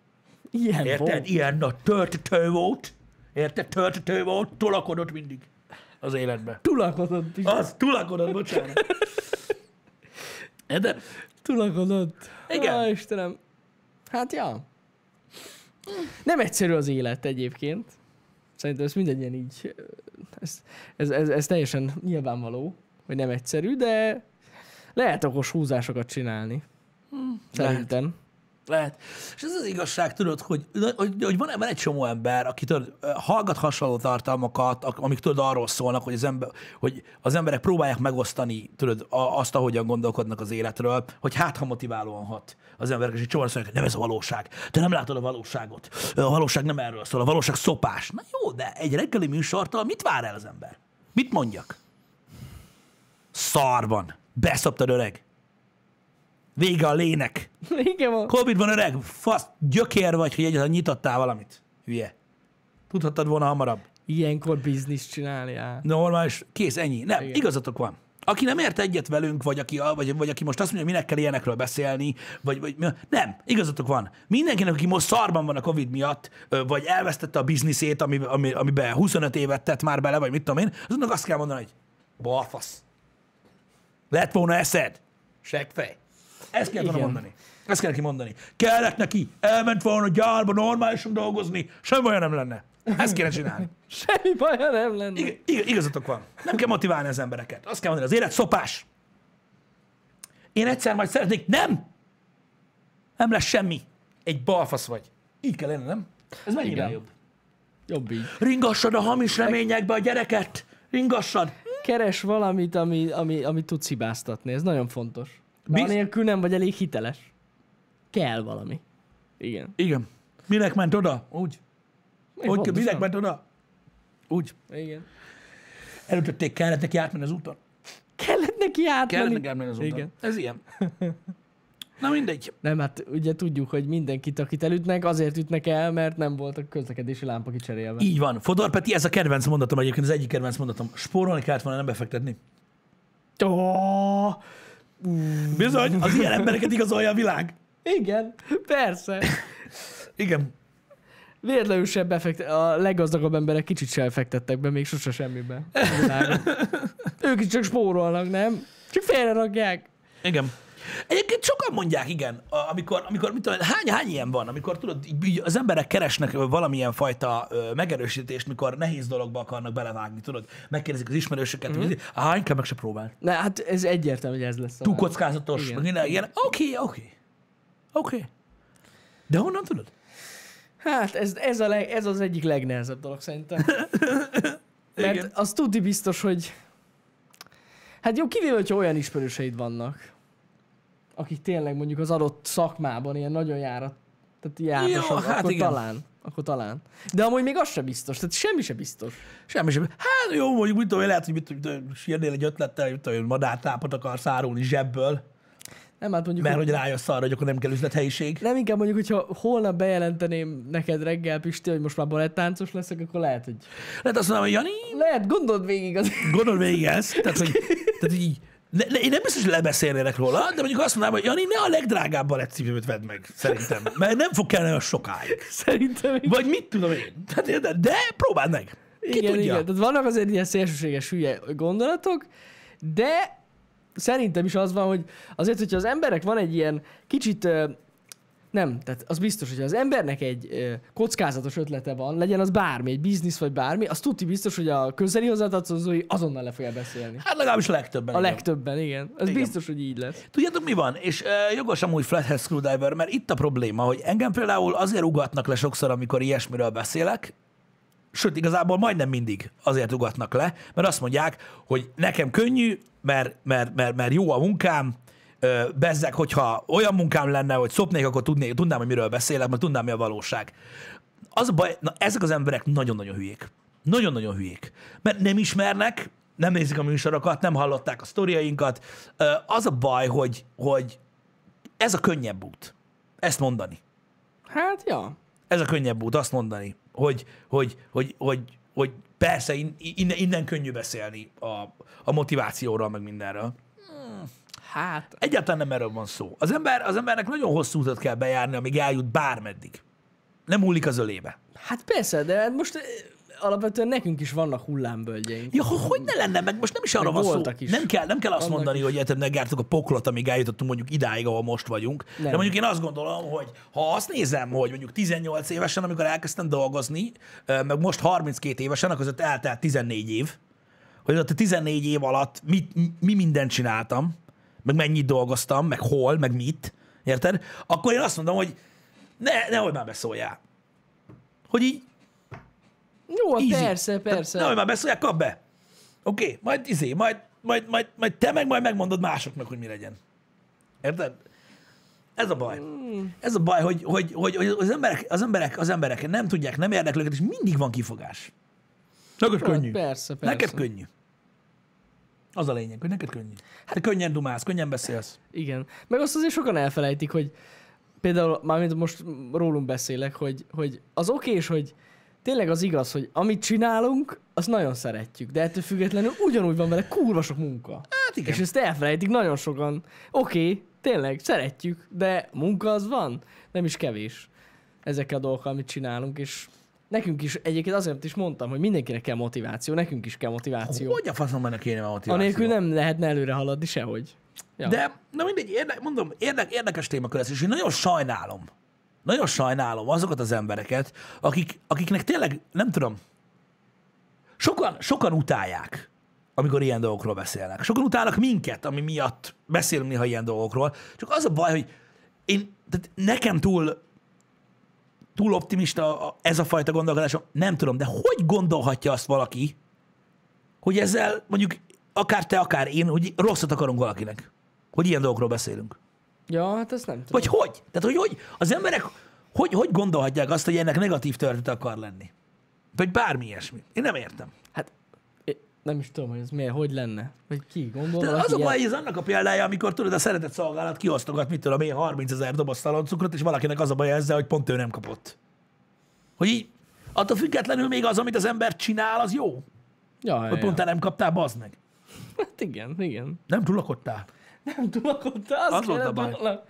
Ilyen Érted? volt. Ilyen a törtető volt. Érted? Törtető volt, tolakodott mindig az életbe. Tulakodott is. Az, tulakodott, bocsánat. Érted? Tulakodott. Igen. Á, Istenem. Hát ja. Nem egyszerű az élet egyébként. Szerintem ez mindegyen így, ez, ez, ez, ez teljesen nyilvánvaló, hogy nem egyszerű, de lehet okos húzásokat csinálni. Szerintem. Lehet. És ez az igazság, tudod, hogy, hogy, hogy van, van egy csomó ember, aki tudod, hallgat hasonló tartalmakat, ak- amik tudod arról szólnak, hogy az, ember, hogy az emberek próbálják megosztani tudod, azt, ahogyan gondolkodnak az életről, hogy hát ha motiválóan hat az emberek, és egy csomó azt mondják, hogy nem ez a valóság. Te nem látod a valóságot. A valóság nem erről szól, a valóság szopás. Na jó, de egy reggeli műsortól mit vár el az ember? Mit mondjak? Szarban. Beszoptad öreg. Vége a lének. Igen, van. Covid van öreg, fasz, gyökér vagy, hogy egyáltalán nyitottál valamit. Hülye. Tudhattad volna hamarabb. Ilyenkor bizniszt csinálni. Normális, kész, ennyi. Nem, Igen. igazatok van. Aki nem ért egyet velünk, vagy aki, vagy, vagy aki most azt mondja, hogy minek kell ilyenekről beszélni, vagy, vagy nem, igazatok van. Mindenkinek, aki most szarban van a Covid miatt, vagy elvesztette a bizniszét, ami, ami, amiben 25 évet tett már bele, vagy mit tudom én, azonnak azt kell mondani, hogy balfasz. Lett volna eszed. Seggfej. Ezt kell volna mondani. Ezt kell neki mondani. Kellett neki, elment volna gyárba normálisan dolgozni, semmi olyan nem lenne. Ezt kéne csinálni. Semmi baja nem lenne. Ig- ig- igazatok van. Nem kell motiválni az embereket. Azt kell mondani, az élet szopás. Én egyszer majd szeretnék, nem! Nem lesz semmi. Egy balfasz vagy. Így kell lenni, nem? Ez mennyire Igen. jobb? Jobb így. Ringassad a hamis reményekbe a gyereket. Ringassad. Keres valamit, ami, ami, ami tudsz hibáztatni. Ez nagyon fontos. Biz- Biz... Nélkül nem vagy elég hiteles. Kell valami. Igen. Igen. Minek ment oda? Úgy. Hogy Pontosan. minek ment oda? Úgy. Igen. Elütötték, kellett neki átmenni az úton. Kellett neki átmenni. nekem menni az úton. Igen. Ez ilyen. Na mindegy. Nem, hát ugye tudjuk, hogy mindenkit, akit elütnek, azért ütnek el, mert nem volt a közlekedési lámpa kicserélve. Így van. Fodor Peti, ez a kedvenc mondatom egyébként, az egyik kedvenc mondatom. Spórolni kellett volna, nem befektetni. Oh, Bizony, az ilyen embereket igazolja a világ. igen, persze. Igen. Véletlenül sem befektet, a leggazdagabb emberek kicsit sem fektettek be, még sose semmibe. ők is csak spórolnak, nem? Csak félrerakják. Igen. Egyébként sokan mondják, igen, amikor, amikor mit tudom, hány, hány ilyen van, amikor tudod, így- az emberek keresnek valamilyen fajta megerősítést, mikor nehéz dologba akarnak belevágni, tudod, megkérdezik az ismerősöket, Mhm. mm-hmm. hány kell meg se próbál. Na, hát ez egyértelmű, hogy ez lesz. Túl kockázatos, meg minden ilyen. Oké, oké. Oké. De honnan tudod? Hát ez, ez, a leg, ez az egyik legnehezebb dolog szerintem. Mert Igen. az tudni biztos, hogy... Hát jó, kivéve, hogyha olyan ismerőseid vannak, akik tényleg mondjuk az adott szakmában ilyen nagyon járat, tehát járatosak, hát akkor igen. talán. Akkor talán. De amúgy még az sem biztos, tehát semmi sem biztos. Semmi sem. Hát jó, mondjuk, mit tudom, lehet, hogy mit tudom, sírnél egy ötlettel, hogy mit tudom, madártápot akarsz árulni zsebből, Nem, hát mondjuk, mert hogy hogy rájössz arra, hogy akkor nem kell üzlethelyiség. nem inkább mondjuk, hogyha holnap bejelenteném neked reggel, Pisti, hogy most már balettáncos leszek, akkor lehet, hogy... Lehet azt mondom, hogy Jani, Lehet, gondold végig az... Gondold végig ezt, tehát, hogy, tehát, így, ne, ne, én nem biztos, hogy lebeszélnének róla, de mondjuk azt mondanám, hogy Jani, ne a legdrágább balettcipőt vedd meg, szerintem, mert nem fog kelleni olyan sokáig. Szerintem így. Vagy mit tudom én. Tehát, érted? de próbáld meg. Ki igen, tudja? igen. Tehát vannak azért ilyen szélsőséges hülye gondolatok, de szerintem is az van, hogy azért, hogyha az emberek van egy ilyen kicsit nem, tehát az biztos, hogy az embernek egy ö, kockázatos ötlete van, legyen az bármi, egy biznisz vagy bármi, az tudti biztos, hogy a közeli hozzátartozói azonnal le fogja beszélni. Hát legalábbis a legtöbben. A igen. legtöbben, igen. Ez Igen. biztos, hogy így lesz. Tudjátok, mi van? És uh, jogos amúgy Flathead Screwdriver, mert itt a probléma, hogy engem például azért ugatnak le sokszor, amikor ilyesmiről beszélek, sőt, igazából majdnem mindig azért ugatnak le, mert azt mondják, hogy nekem könnyű, mert, mert, mert, mert jó a munkám, ö, bezzek, hogyha olyan munkám lenne, hogy szopnék, akkor tudnék, tudnám, hogy miről beszélek, mert tudnám, mi a valóság. Az a baj, na, ezek az emberek nagyon-nagyon hülyék. Nagyon-nagyon hülyék. Mert nem ismernek, nem nézik a műsorokat, nem hallották a sztoriainkat. Az a baj, hogy, hogy ez a könnyebb út. Ezt mondani. Hát, ja. Ez a könnyebb út, azt mondani, hogy, hogy, hogy, hogy, hogy persze in- innen, innen könnyű beszélni a, a motivációról, meg mindenről. Hát, Egyáltalán nem erről van szó. Az, ember, az embernek nagyon hosszú utat kell bejárni, amíg eljut bármeddig. Nem múlik az ölébe. hát persze, de hát most ö, alapvetően nekünk is vannak hullámvölgyeink. Ja, ho- hogy ne lenne, meg most nem is arra van szó. is. Nem kell, nem kell azt Vannak mondani, is. hogy érted, megjártuk a poklot, amíg eljutottunk mondjuk idáig, ahol most vagyunk. Nem. De mondjuk én azt gondolom, hogy ha azt nézem, hogy mondjuk 18 évesen, amikor elkezdtem dolgozni, ö, meg most 32 évesen, akkor között eltelt 14 év, hogy ott a 14 év alatt mit, mi mindent csináltam, meg mennyit dolgoztam, meg hol, meg mit, érted? Akkor én azt mondom, hogy ne, nehogy már beszóljál. Hogy így Jó, Easy. persze, persze. Nehogy már beszélják, kap be. Oké, okay, majd izé, majd, majd, majd, majd te meg majd megmondod másoknak, hogy mi legyen. Érted? Ez a baj. Hmm. Ez a baj, hogy, hogy, hogy, hogy az, emberek, az, emberek, az emberek nem tudják, nem érdekli őket, és mindig van kifogás. Neked Hát könnyű. Persze, persze. Neked könnyű. Az a lényeg, hogy neked könnyű. Hát könnyen dumálsz, könnyen beszélsz. Igen. Meg azt azért sokan elfelejtik, hogy például, mármint most rólunk beszélek, hogy, hogy az okés, hogy tényleg az igaz, hogy amit csinálunk, azt nagyon szeretjük, de ettől függetlenül ugyanúgy van vele kurva sok munka. Hát igen. És ezt elfelejtik nagyon sokan. Oké, okay, tényleg, szeretjük, de munka az van, nem is kevés ezekkel a dolgokkal, amit csinálunk, és nekünk is, egyébként azért is mondtam, hogy mindenkinek kell motiváció, nekünk is kell motiváció. Hogy a faszomban kéne a motiváció? Anélkül nem lehetne előre haladni sehogy. Ja. De, na mindegy, érdek, mondom, érdek, érdekes témakör ez, és én nagyon sajnálom, nagyon sajnálom azokat az embereket, akik, akiknek tényleg, nem tudom, sokan, sokan utálják, amikor ilyen dolgokról beszélnek. Sokan utálnak minket, ami miatt beszélünk néha ilyen dolgokról. Csak az a baj, hogy én, tehát nekem túl, túl optimista ez a fajta gondolkodásom, nem tudom, de hogy gondolhatja azt valaki, hogy ezzel mondjuk akár te, akár én, hogy rosszat akarunk valakinek. Hogy ilyen dolgokról beszélünk. ja, hát ezt nem tudom. Vagy hogy? Tehát, hogy, hogy az emberek hogy, hogy gondolhatják azt, hogy ennek negatív történet akar lenni? Vagy bármi ilyesmi. Én nem értem. Nem is tudom, hogy ez miért, hogy lenne. Vagy ki gondol? De az a baj, ez annak a példája, amikor tudod, a szeretett szolgálat kiosztogat, mit tudom én, 30 ezer doboz szaloncukrot, és valakinek az a baj ezzel, hogy pont ő nem kapott. Hogy így, attól függetlenül még az, amit az ember csinál, az jó. Ja, Hogy ja, pont te nem kaptál, bazd meg. Hát igen, igen. Nem túlakodtál. Nem tudok ott, az, Az volt a baj. volna.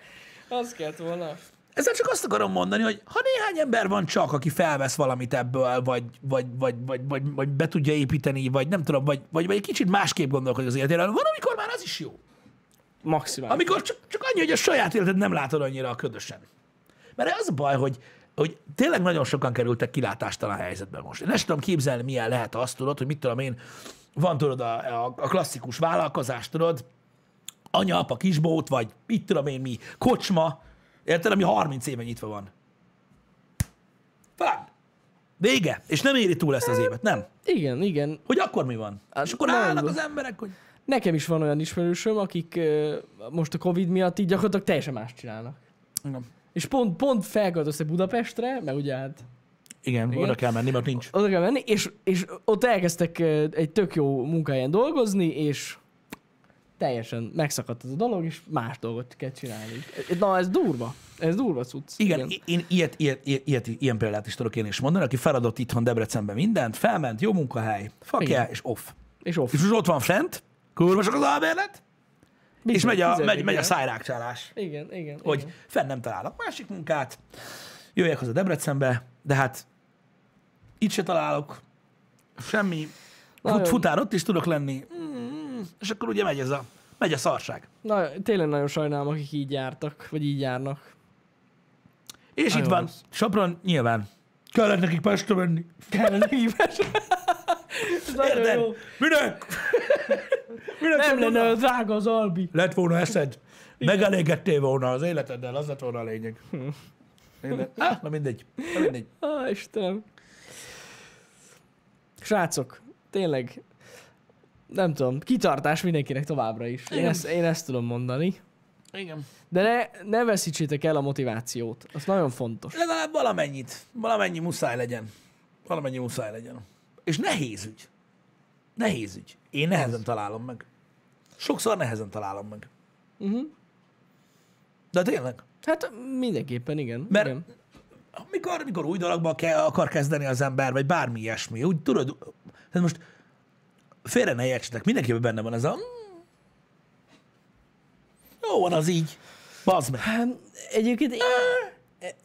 Az kellett volna. Ezzel csak azt akarom mondani, hogy ha néhány ember van csak, aki felvesz valamit ebből, vagy, vagy, vagy, vagy, vagy, vagy be tudja építeni, vagy nem tudom, vagy, vagy, vagy egy kicsit másképp gondolkodik az életéről, van, amikor már az is jó. Maximális. Amikor csak, csak annyi, hogy a saját életed nem látod annyira a ködösen. Mert az a baj, hogy, hogy tényleg nagyon sokan kerültek kilátástalan helyzetbe most. Én nem tudom képzelni, milyen lehet azt, tudod, hogy mit tudom én, van tudod a, a, a klasszikus vállalkozás, tudod, anya, apa, kisbót, vagy mit tudom én mi, kocsma, érted, ami 30 éve nyitva van. Fán. Vége. És nem éri túl ezt az évet, nem. Igen, igen. Hogy akkor mi van? Hát És akkor állnak az emberek, hogy Nekem is van olyan ismerősöm, akik most a Covid miatt így gyakorlatilag teljesen más csinálnak. Igen, És pont, pont felköltöztek Budapestre, mert ugye hát Igen, Igen. oda kell menni, mert nincs. oda kell menni, és, és ott elkezdtek egy tök jó munkahelyen dolgozni, és teljesen megszakadt ez a dolog, és más dolgot kell csinálni. Na, ez durva. Ez durva cucc. Igen, Igen. én ilyet, ilyet, ilyet, ilyet, ilyen példát is tudok én is mondani, aki feladott itthon Debrecenben mindent, felment, jó munkahely, yeah, és off. És off. És most ott van fent, kurva sok az albérlet, és Bizony, megy a, megy, megy a szájrákcsálás, Igen, igen. hogy igen. fenn nem találok másik munkát, jöjjek haza Debrecenbe, de hát itt se találok semmi, Nagyon. Fut, futár ott is tudok lenni, és akkor ugye megy ez a, megy a szarság. Na, tényleg nagyon sajnálom, akik így jártak, vagy így járnak. És Nagyon itt van rossz. Sopron, nyilván. Kellett nekik Pestre menni. Nagyon Érted? jó. Minek? Minek Nem lenne olyan drága az Albi. Lett volna eszed. Megelégedtél volna az életeddel, az lett volna a lényeg. Minden. Ah, na mindegy. Na mindegy. Á, Istenem. Srácok, tényleg, nem tudom, kitartás mindenkinek továbbra is. Én Igen. ezt, én ezt tudom mondani. Igen. De ne, ne veszítsétek el a motivációt. Az nagyon fontos. Legalább valamennyit. Valamennyi muszáj legyen. Valamennyi muszáj legyen. És nehéz ügy. Nehéz ügy. Én nehezen találom meg. Sokszor nehezen találom meg. Uh-huh. De tényleg. Hát mindenképpen igen. Mert igen. mikor, mikor új dologba kell, akar kezdeni az ember, vagy bármi ilyesmi, úgy tudod, tehát most félre ne értsetek, mindenkiben benne van ez a "Mm, jó van az így, bazd meg. Hát, egyébként én,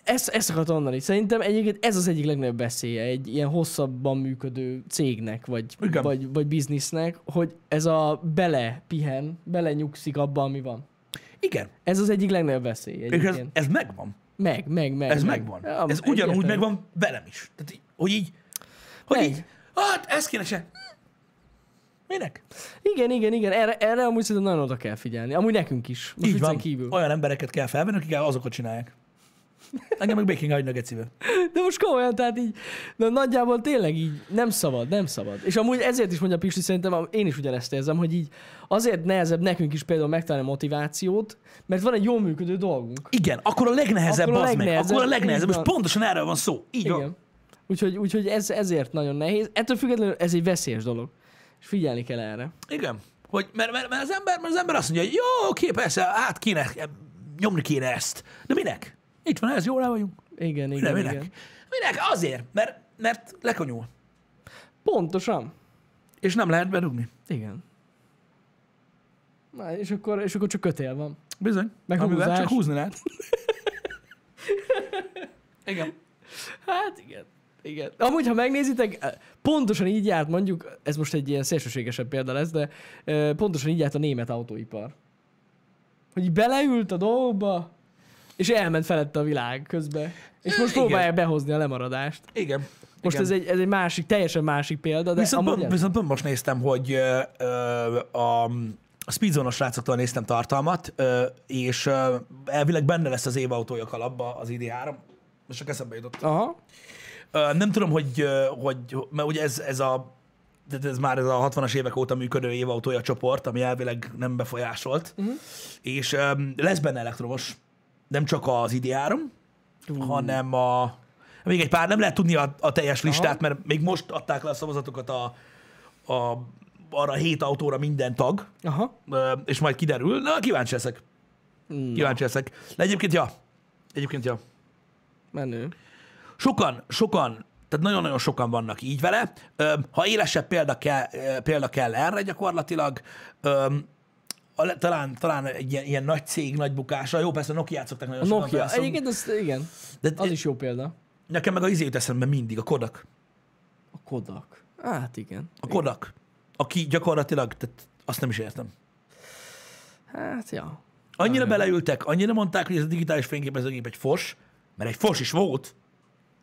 ezt, ezt akartam mondani. Szerintem egyébként ez az egyik legnagyobb veszélye egy ilyen hosszabban működő cégnek, vagy, Igen. vagy, vagy biznisznek, hogy ez a bele pihen, bele nyugszik abban, ami van. Igen, Ez az egyik legnagyobb veszély és ez, ez megvan. Meg, meg, meg. Ez meg. megvan. Ja, Ez ugyanúgy egyértelmű. megvan velem is. Tehát, hogy így, hogy Meg. így, hát ezt kéne se. Minek? Igen, igen, igen. Erre, erre amúgy szerintem nagyon oda kell figyelni. Amúgy nekünk is. Most Így van. kívül. Olyan embereket kell felvenni, akik azokat csinálják. Engem meg baking hagynak egy szíve. De most komolyan, tehát így, de nagyjából tényleg így nem szabad, nem szabad. És amúgy ezért is mondja Pisti, szerintem én is ugyanezt érzem, hogy így azért nehezebb nekünk is például megtalálni motivációt, mert van egy jól működő dolgunk. Igen, akkor a legnehezebb Akkor a az meg. legnehezebb, Akkor a legnehezebb, és van. pontosan erről van szó. Így van. Igen. Úgyhogy, úgyhogy ez, ezért nagyon nehéz. Ettől függetlenül ez egy veszélyes dolog. És figyelni kell erre. Igen. Hogy, mert, mert, mert, az ember, mert az ember azt mondja, hogy jó, oké, persze, át kéne, nyomni kéne ezt. De minek? Itt van ez, jól el vagyunk. Igen, igen, Minek? igen. Minek? Azért, mert, mert lekonyul. Pontosan. És nem lehet berúgni. Igen. Na, és akkor, és akkor csak kötél van. Bizony. Meg Amivel húzás. csak húzni lehet. Igen. Hát igen. Igen. Amúgy, ha megnézitek, pontosan így járt, mondjuk, ez most egy ilyen szélsőségesebb példa lesz, de ö, pontosan így járt a német autóipar. Hogy beleült a dolgokba, és elment felette a világ közbe. És most Igen. próbálják behozni a lemaradást. Igen. Most Igen. ez egy, ez egy másik, teljesen másik példa, de Viszont, amúgy viszont pont most néztem, hogy ö, ö, a, a Speedzone-os srácoktól néztem tartalmat, és elvileg benne lesz az évautója kalapba az ID3. Most csak eszembe jutott. Aha. Nem tudom, hogy, hogy mert ugye ez, ez a tehát ez már ez a 60-as évek óta működő évautója csoport, ami elvileg nem befolyásolt, uh-huh. és um, lesz benne elektromos, nem csak az ID3, uh. hanem a még egy pár, nem lehet tudni a, a teljes listát, mert még most adták le a szavazatokat a, a arra a hét autóra minden tag, Aha. és majd kiderül. Na, kíváncsi leszek. Kíváncsi leszek. De egyébként, ja. Egyébként, ja. Menő. Sokan, sokan, tehát nagyon-nagyon sokan vannak így vele. Ha élesebb példa kell, példa kell erre gyakorlatilag, a talán, talán egy ilyen, ilyen nagy cég, nagy bukása. Jó, persze Nokia szokták nagyon A sokan Nokia. felszom- Egyébként az, igen, De az is jó példa. nekem meg a izé jut eszembe mindig, a Kodak. A Kodak. Hát igen. A Kodak. Aki gyakorlatilag, tehát azt nem is értem. Hát, ja. Annyira beleültek, annyira mondták, hogy ez a digitális fényképezőgép egy fos, mert egy fos is volt,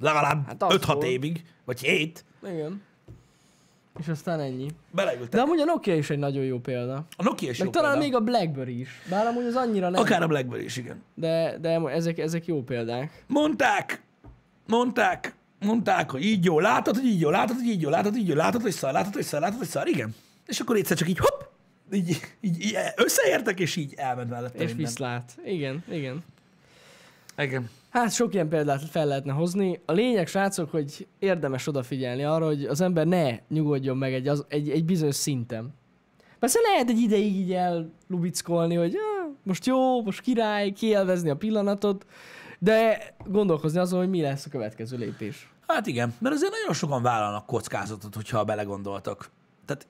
legalább Hát az 5-6 volt. évig, vagy 7, Igen. És aztán ennyi. beleültek. De amúgy a Nokia is egy nagyon jó példa. A Nokia is Meg jó talán példa. még a Blackberry is. Bár amúgy az annyira nem. Akár a Blackberry is, igen. De, de ezek, ezek jó példák. Mondták, mondták, mondták, hogy így jó, látod, hogy így jó, látod, hogy így jó, látod, hogy így jó, látod, hogy szar, látod, hogy szar, látod, hogy szar, igen. És akkor egyszer csak így hopp, így, így, így összeértek, és így elment mellette És minden. viszlát. Igen, igen. Igen. Hát sok ilyen példát fel lehetne hozni. A lényeg, srácok, hogy érdemes odafigyelni arra, hogy az ember ne nyugodjon meg egy, az, egy, egy bizonyos szinten. Persze lehet egy ideig így ellubickolni, hogy ah, most jó, most király, kielvezni a pillanatot, de gondolkozni azon, hogy mi lesz a következő lépés. Hát igen, mert azért nagyon sokan vállalnak kockázatot, hogyha belegondoltak. Tehát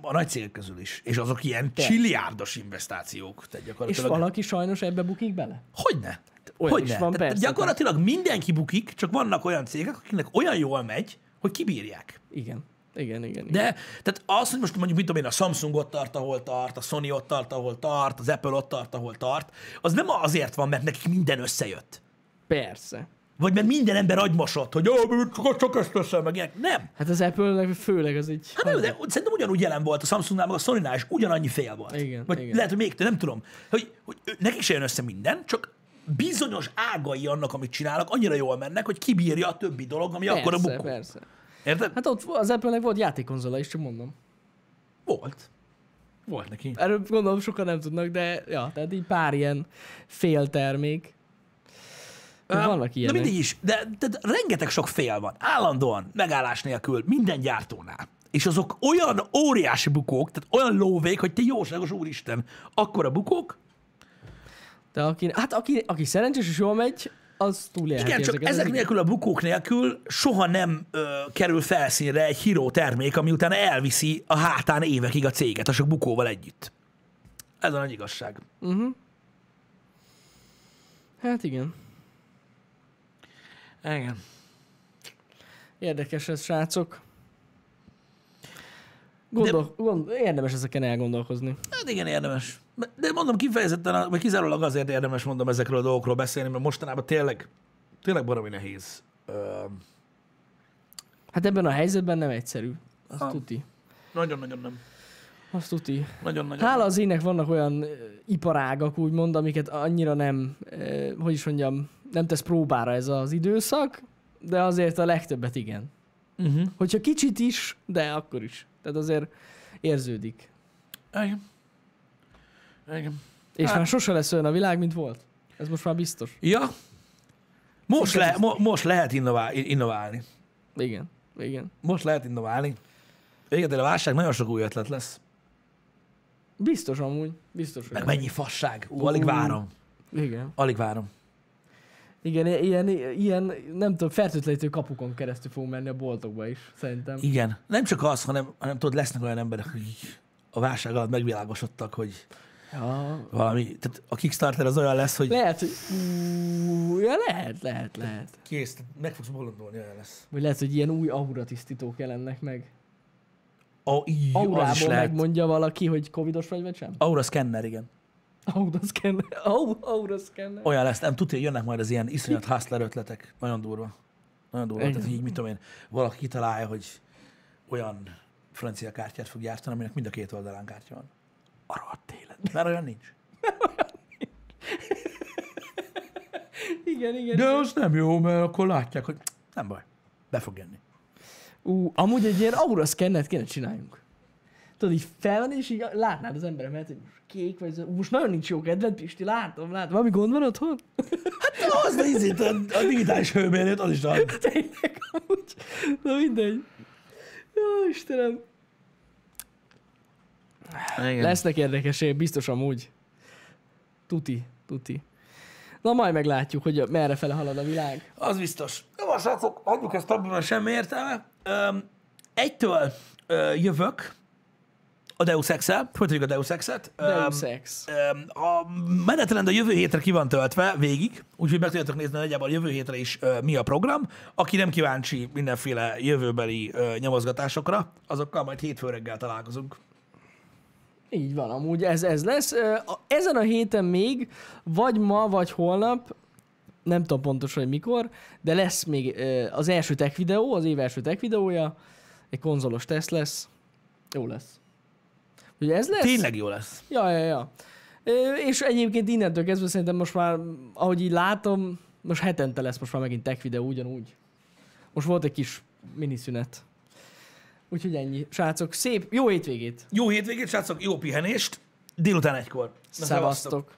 a nagy cégek közül is. És azok ilyen Te. csilliárdos investációk. Tehát És gyakorlatilag... valaki sajnos ebbe bukik bele? Hogyne? Olyan Hogyne? is van, Tehát persze. gyakorlatilag mindenki bukik, csak vannak olyan cégek, akiknek olyan jól megy, hogy kibírják. Igen. Igen, igen. igen. De tehát az, hogy most mondjuk, mit tudom én, a Samsung ott tart, ahol tart, a Sony ott tart, ahol tart, az Apple ott tart, ahol tart, az nem azért van, mert nekik minden összejött. Persze. Vagy mert minden ember agymosott, hogy ó, csak, csak ezt össze, meg ilyenek. Nem. Hát az Apple-nek főleg az egy... Hát nem, de szerintem ugyanúgy jelen volt a Samsungnál, meg a Sony-nál is ugyanannyi fél volt. Igen, Vagy igen. lehet, hogy még több, nem tudom. Hogy, hogy nekik se jön össze minden, csak bizonyos ágai annak, amit csinálnak, annyira jól mennek, hogy kibírja a többi dolog, ami akkor a persze, bukó. persze. Érted? Hát ott az Apple-nek volt játékkonzola is, csak mondom. Volt. Volt neki. Erről gondolom sokan nem tudnak, de ja, tehát így pár ilyen féltermék. Öm, vannak Na ilyenek. mindig is, de, de, de rengeteg sok fél van. Állandóan, megállás nélkül, minden gyártónál. És azok olyan óriási bukók, tehát olyan lóvék, hogy te jóságos úristen, akkora bukók, De aki, hát aki, aki szerencsés és jól megy, az túlélheti Igen, csak ezek az nélkül, a bukók nélkül soha nem ö, kerül felszínre egy híró termék, ami utána elviszi a hátán évekig a céget, a sok bukóval együtt. Ez a nagy igazság. Hát igen. Igen. Érdekes ez, srácok. Gondol, gond, érdemes ezeken elgondolkozni. Hát igen, érdemes. De mondom kifejezetten, vagy kizárólag azért érdemes mondom ezekről a dolgokról beszélni, mert mostanában tényleg, tényleg baromi nehéz. Hát ebben a helyzetben nem egyszerű. Azt Ah. tuti. nagyon-nagyon nem. Azt tuti. Nagyon-nagyon Hála az ének vannak olyan iparágak, úgymond, amiket annyira nem, ö, hogy is mondjam, nem tesz próbára ez az időszak, de azért a legtöbbet igen. Uh-huh. Hogyha kicsit is, de akkor is. Tehát azért érződik. Igen. Igen. És Hát- már sose lesz olyan a világ, mint volt. Ez most már biztos. Ja. Most, le, mo, most lehet innovál, innoválni. Igen. Igen. Most lehet innoválni. Véget ér a válság, nagyon sok új ötlet lesz. Biztos amúgy. Biztos, Meg mennyi fasság. Ú, alig várom. Igen. Alig várom. Igen, ilyen, ilyen, nem tudom, fertőtlenítő kapukon keresztül fogunk menni a boltokba is, szerintem. Igen. Nem csak az, hanem, hanem tudod, lesznek olyan emberek, akik a válság alatt megvilágosodtak, hogy Ja, valami, tehát a Kickstarter az olyan lesz, hogy lehet, hogy... Ú, ja, lehet, lehet, lehet. kész, tehát meg fogsz bolondulni, olyan lesz. Vagy lehet, hogy ilyen új auratisztítók jelennek meg. Ó, így, az is Aurából lehet. megmondja valaki, hogy covidos vagy, vagy sem? Aura Scanner, igen. Aura scanner. Au, aura scanner. Olyan lesz, nem tudja, hogy jönnek majd az ilyen iszonyat hustler ötletek. Nagyon durva. Nagyon durva. Igen. Tehát, hogy így, mit tudom én, valaki kitalálja, hogy olyan francia kártyát fog gyártani, aminek mind a két oldalán kártya van. Mert olyan nincs. Igen, igen. De igen. az nem jó, mert akkor látják, hogy nem baj. Be fog jönni. Ú, amúgy egy ilyen aura szkennet kéne csináljunk. Tudod, így felvenni, és így látnád az emberemet, hogy most kék vagy, zöld. most nagyon nincs jó kedved, Pisti, látom, látom. Valami gond van otthon? Na, az a, izét, a, a digitális hőmérőt, az is ad. Tényleg, amúgy. Na mindegy. Jó, Istenem. Igen. Lesznek érdekesé, biztos amúgy. Tuti, tuti. Na majd meglátjuk, hogy merre fele halad a világ. Az biztos. Jó, van, srácok, hagyjuk ezt abban, semmi értelme. Öm, egytől ö, jövök a Deus Ex-el, folytatjuk a Deus Ex-et. Deus Ex. Öm, a menetrend a jövő hétre ki van töltve végig, úgyhogy meg tudjátok nézni nagyjából a jövő hétre is ö, mi a program. Aki nem kíváncsi mindenféle jövőbeli ö, nyomozgatásokra, azokkal majd hétfő reggel találkozunk. Így van, amúgy ez, ez lesz. Ezen a héten még, vagy ma, vagy holnap, nem tudom pontosan, hogy mikor, de lesz még az első tech videó, az év első tech videója, egy konzolos teszt lesz. Jó lesz. Ugye ez lesz? Tényleg jó lesz. Ja, ja, ja. És egyébként innentől kezdve szerintem most már, ahogy így látom, most hetente lesz most már megint tech videó ugyanúgy. Most volt egy kis miniszünet. Úgyhogy ennyi. Srácok, szép, jó hétvégét! Jó hétvégét, srácok, jó pihenést, délután egykor. Na, Szevasztok!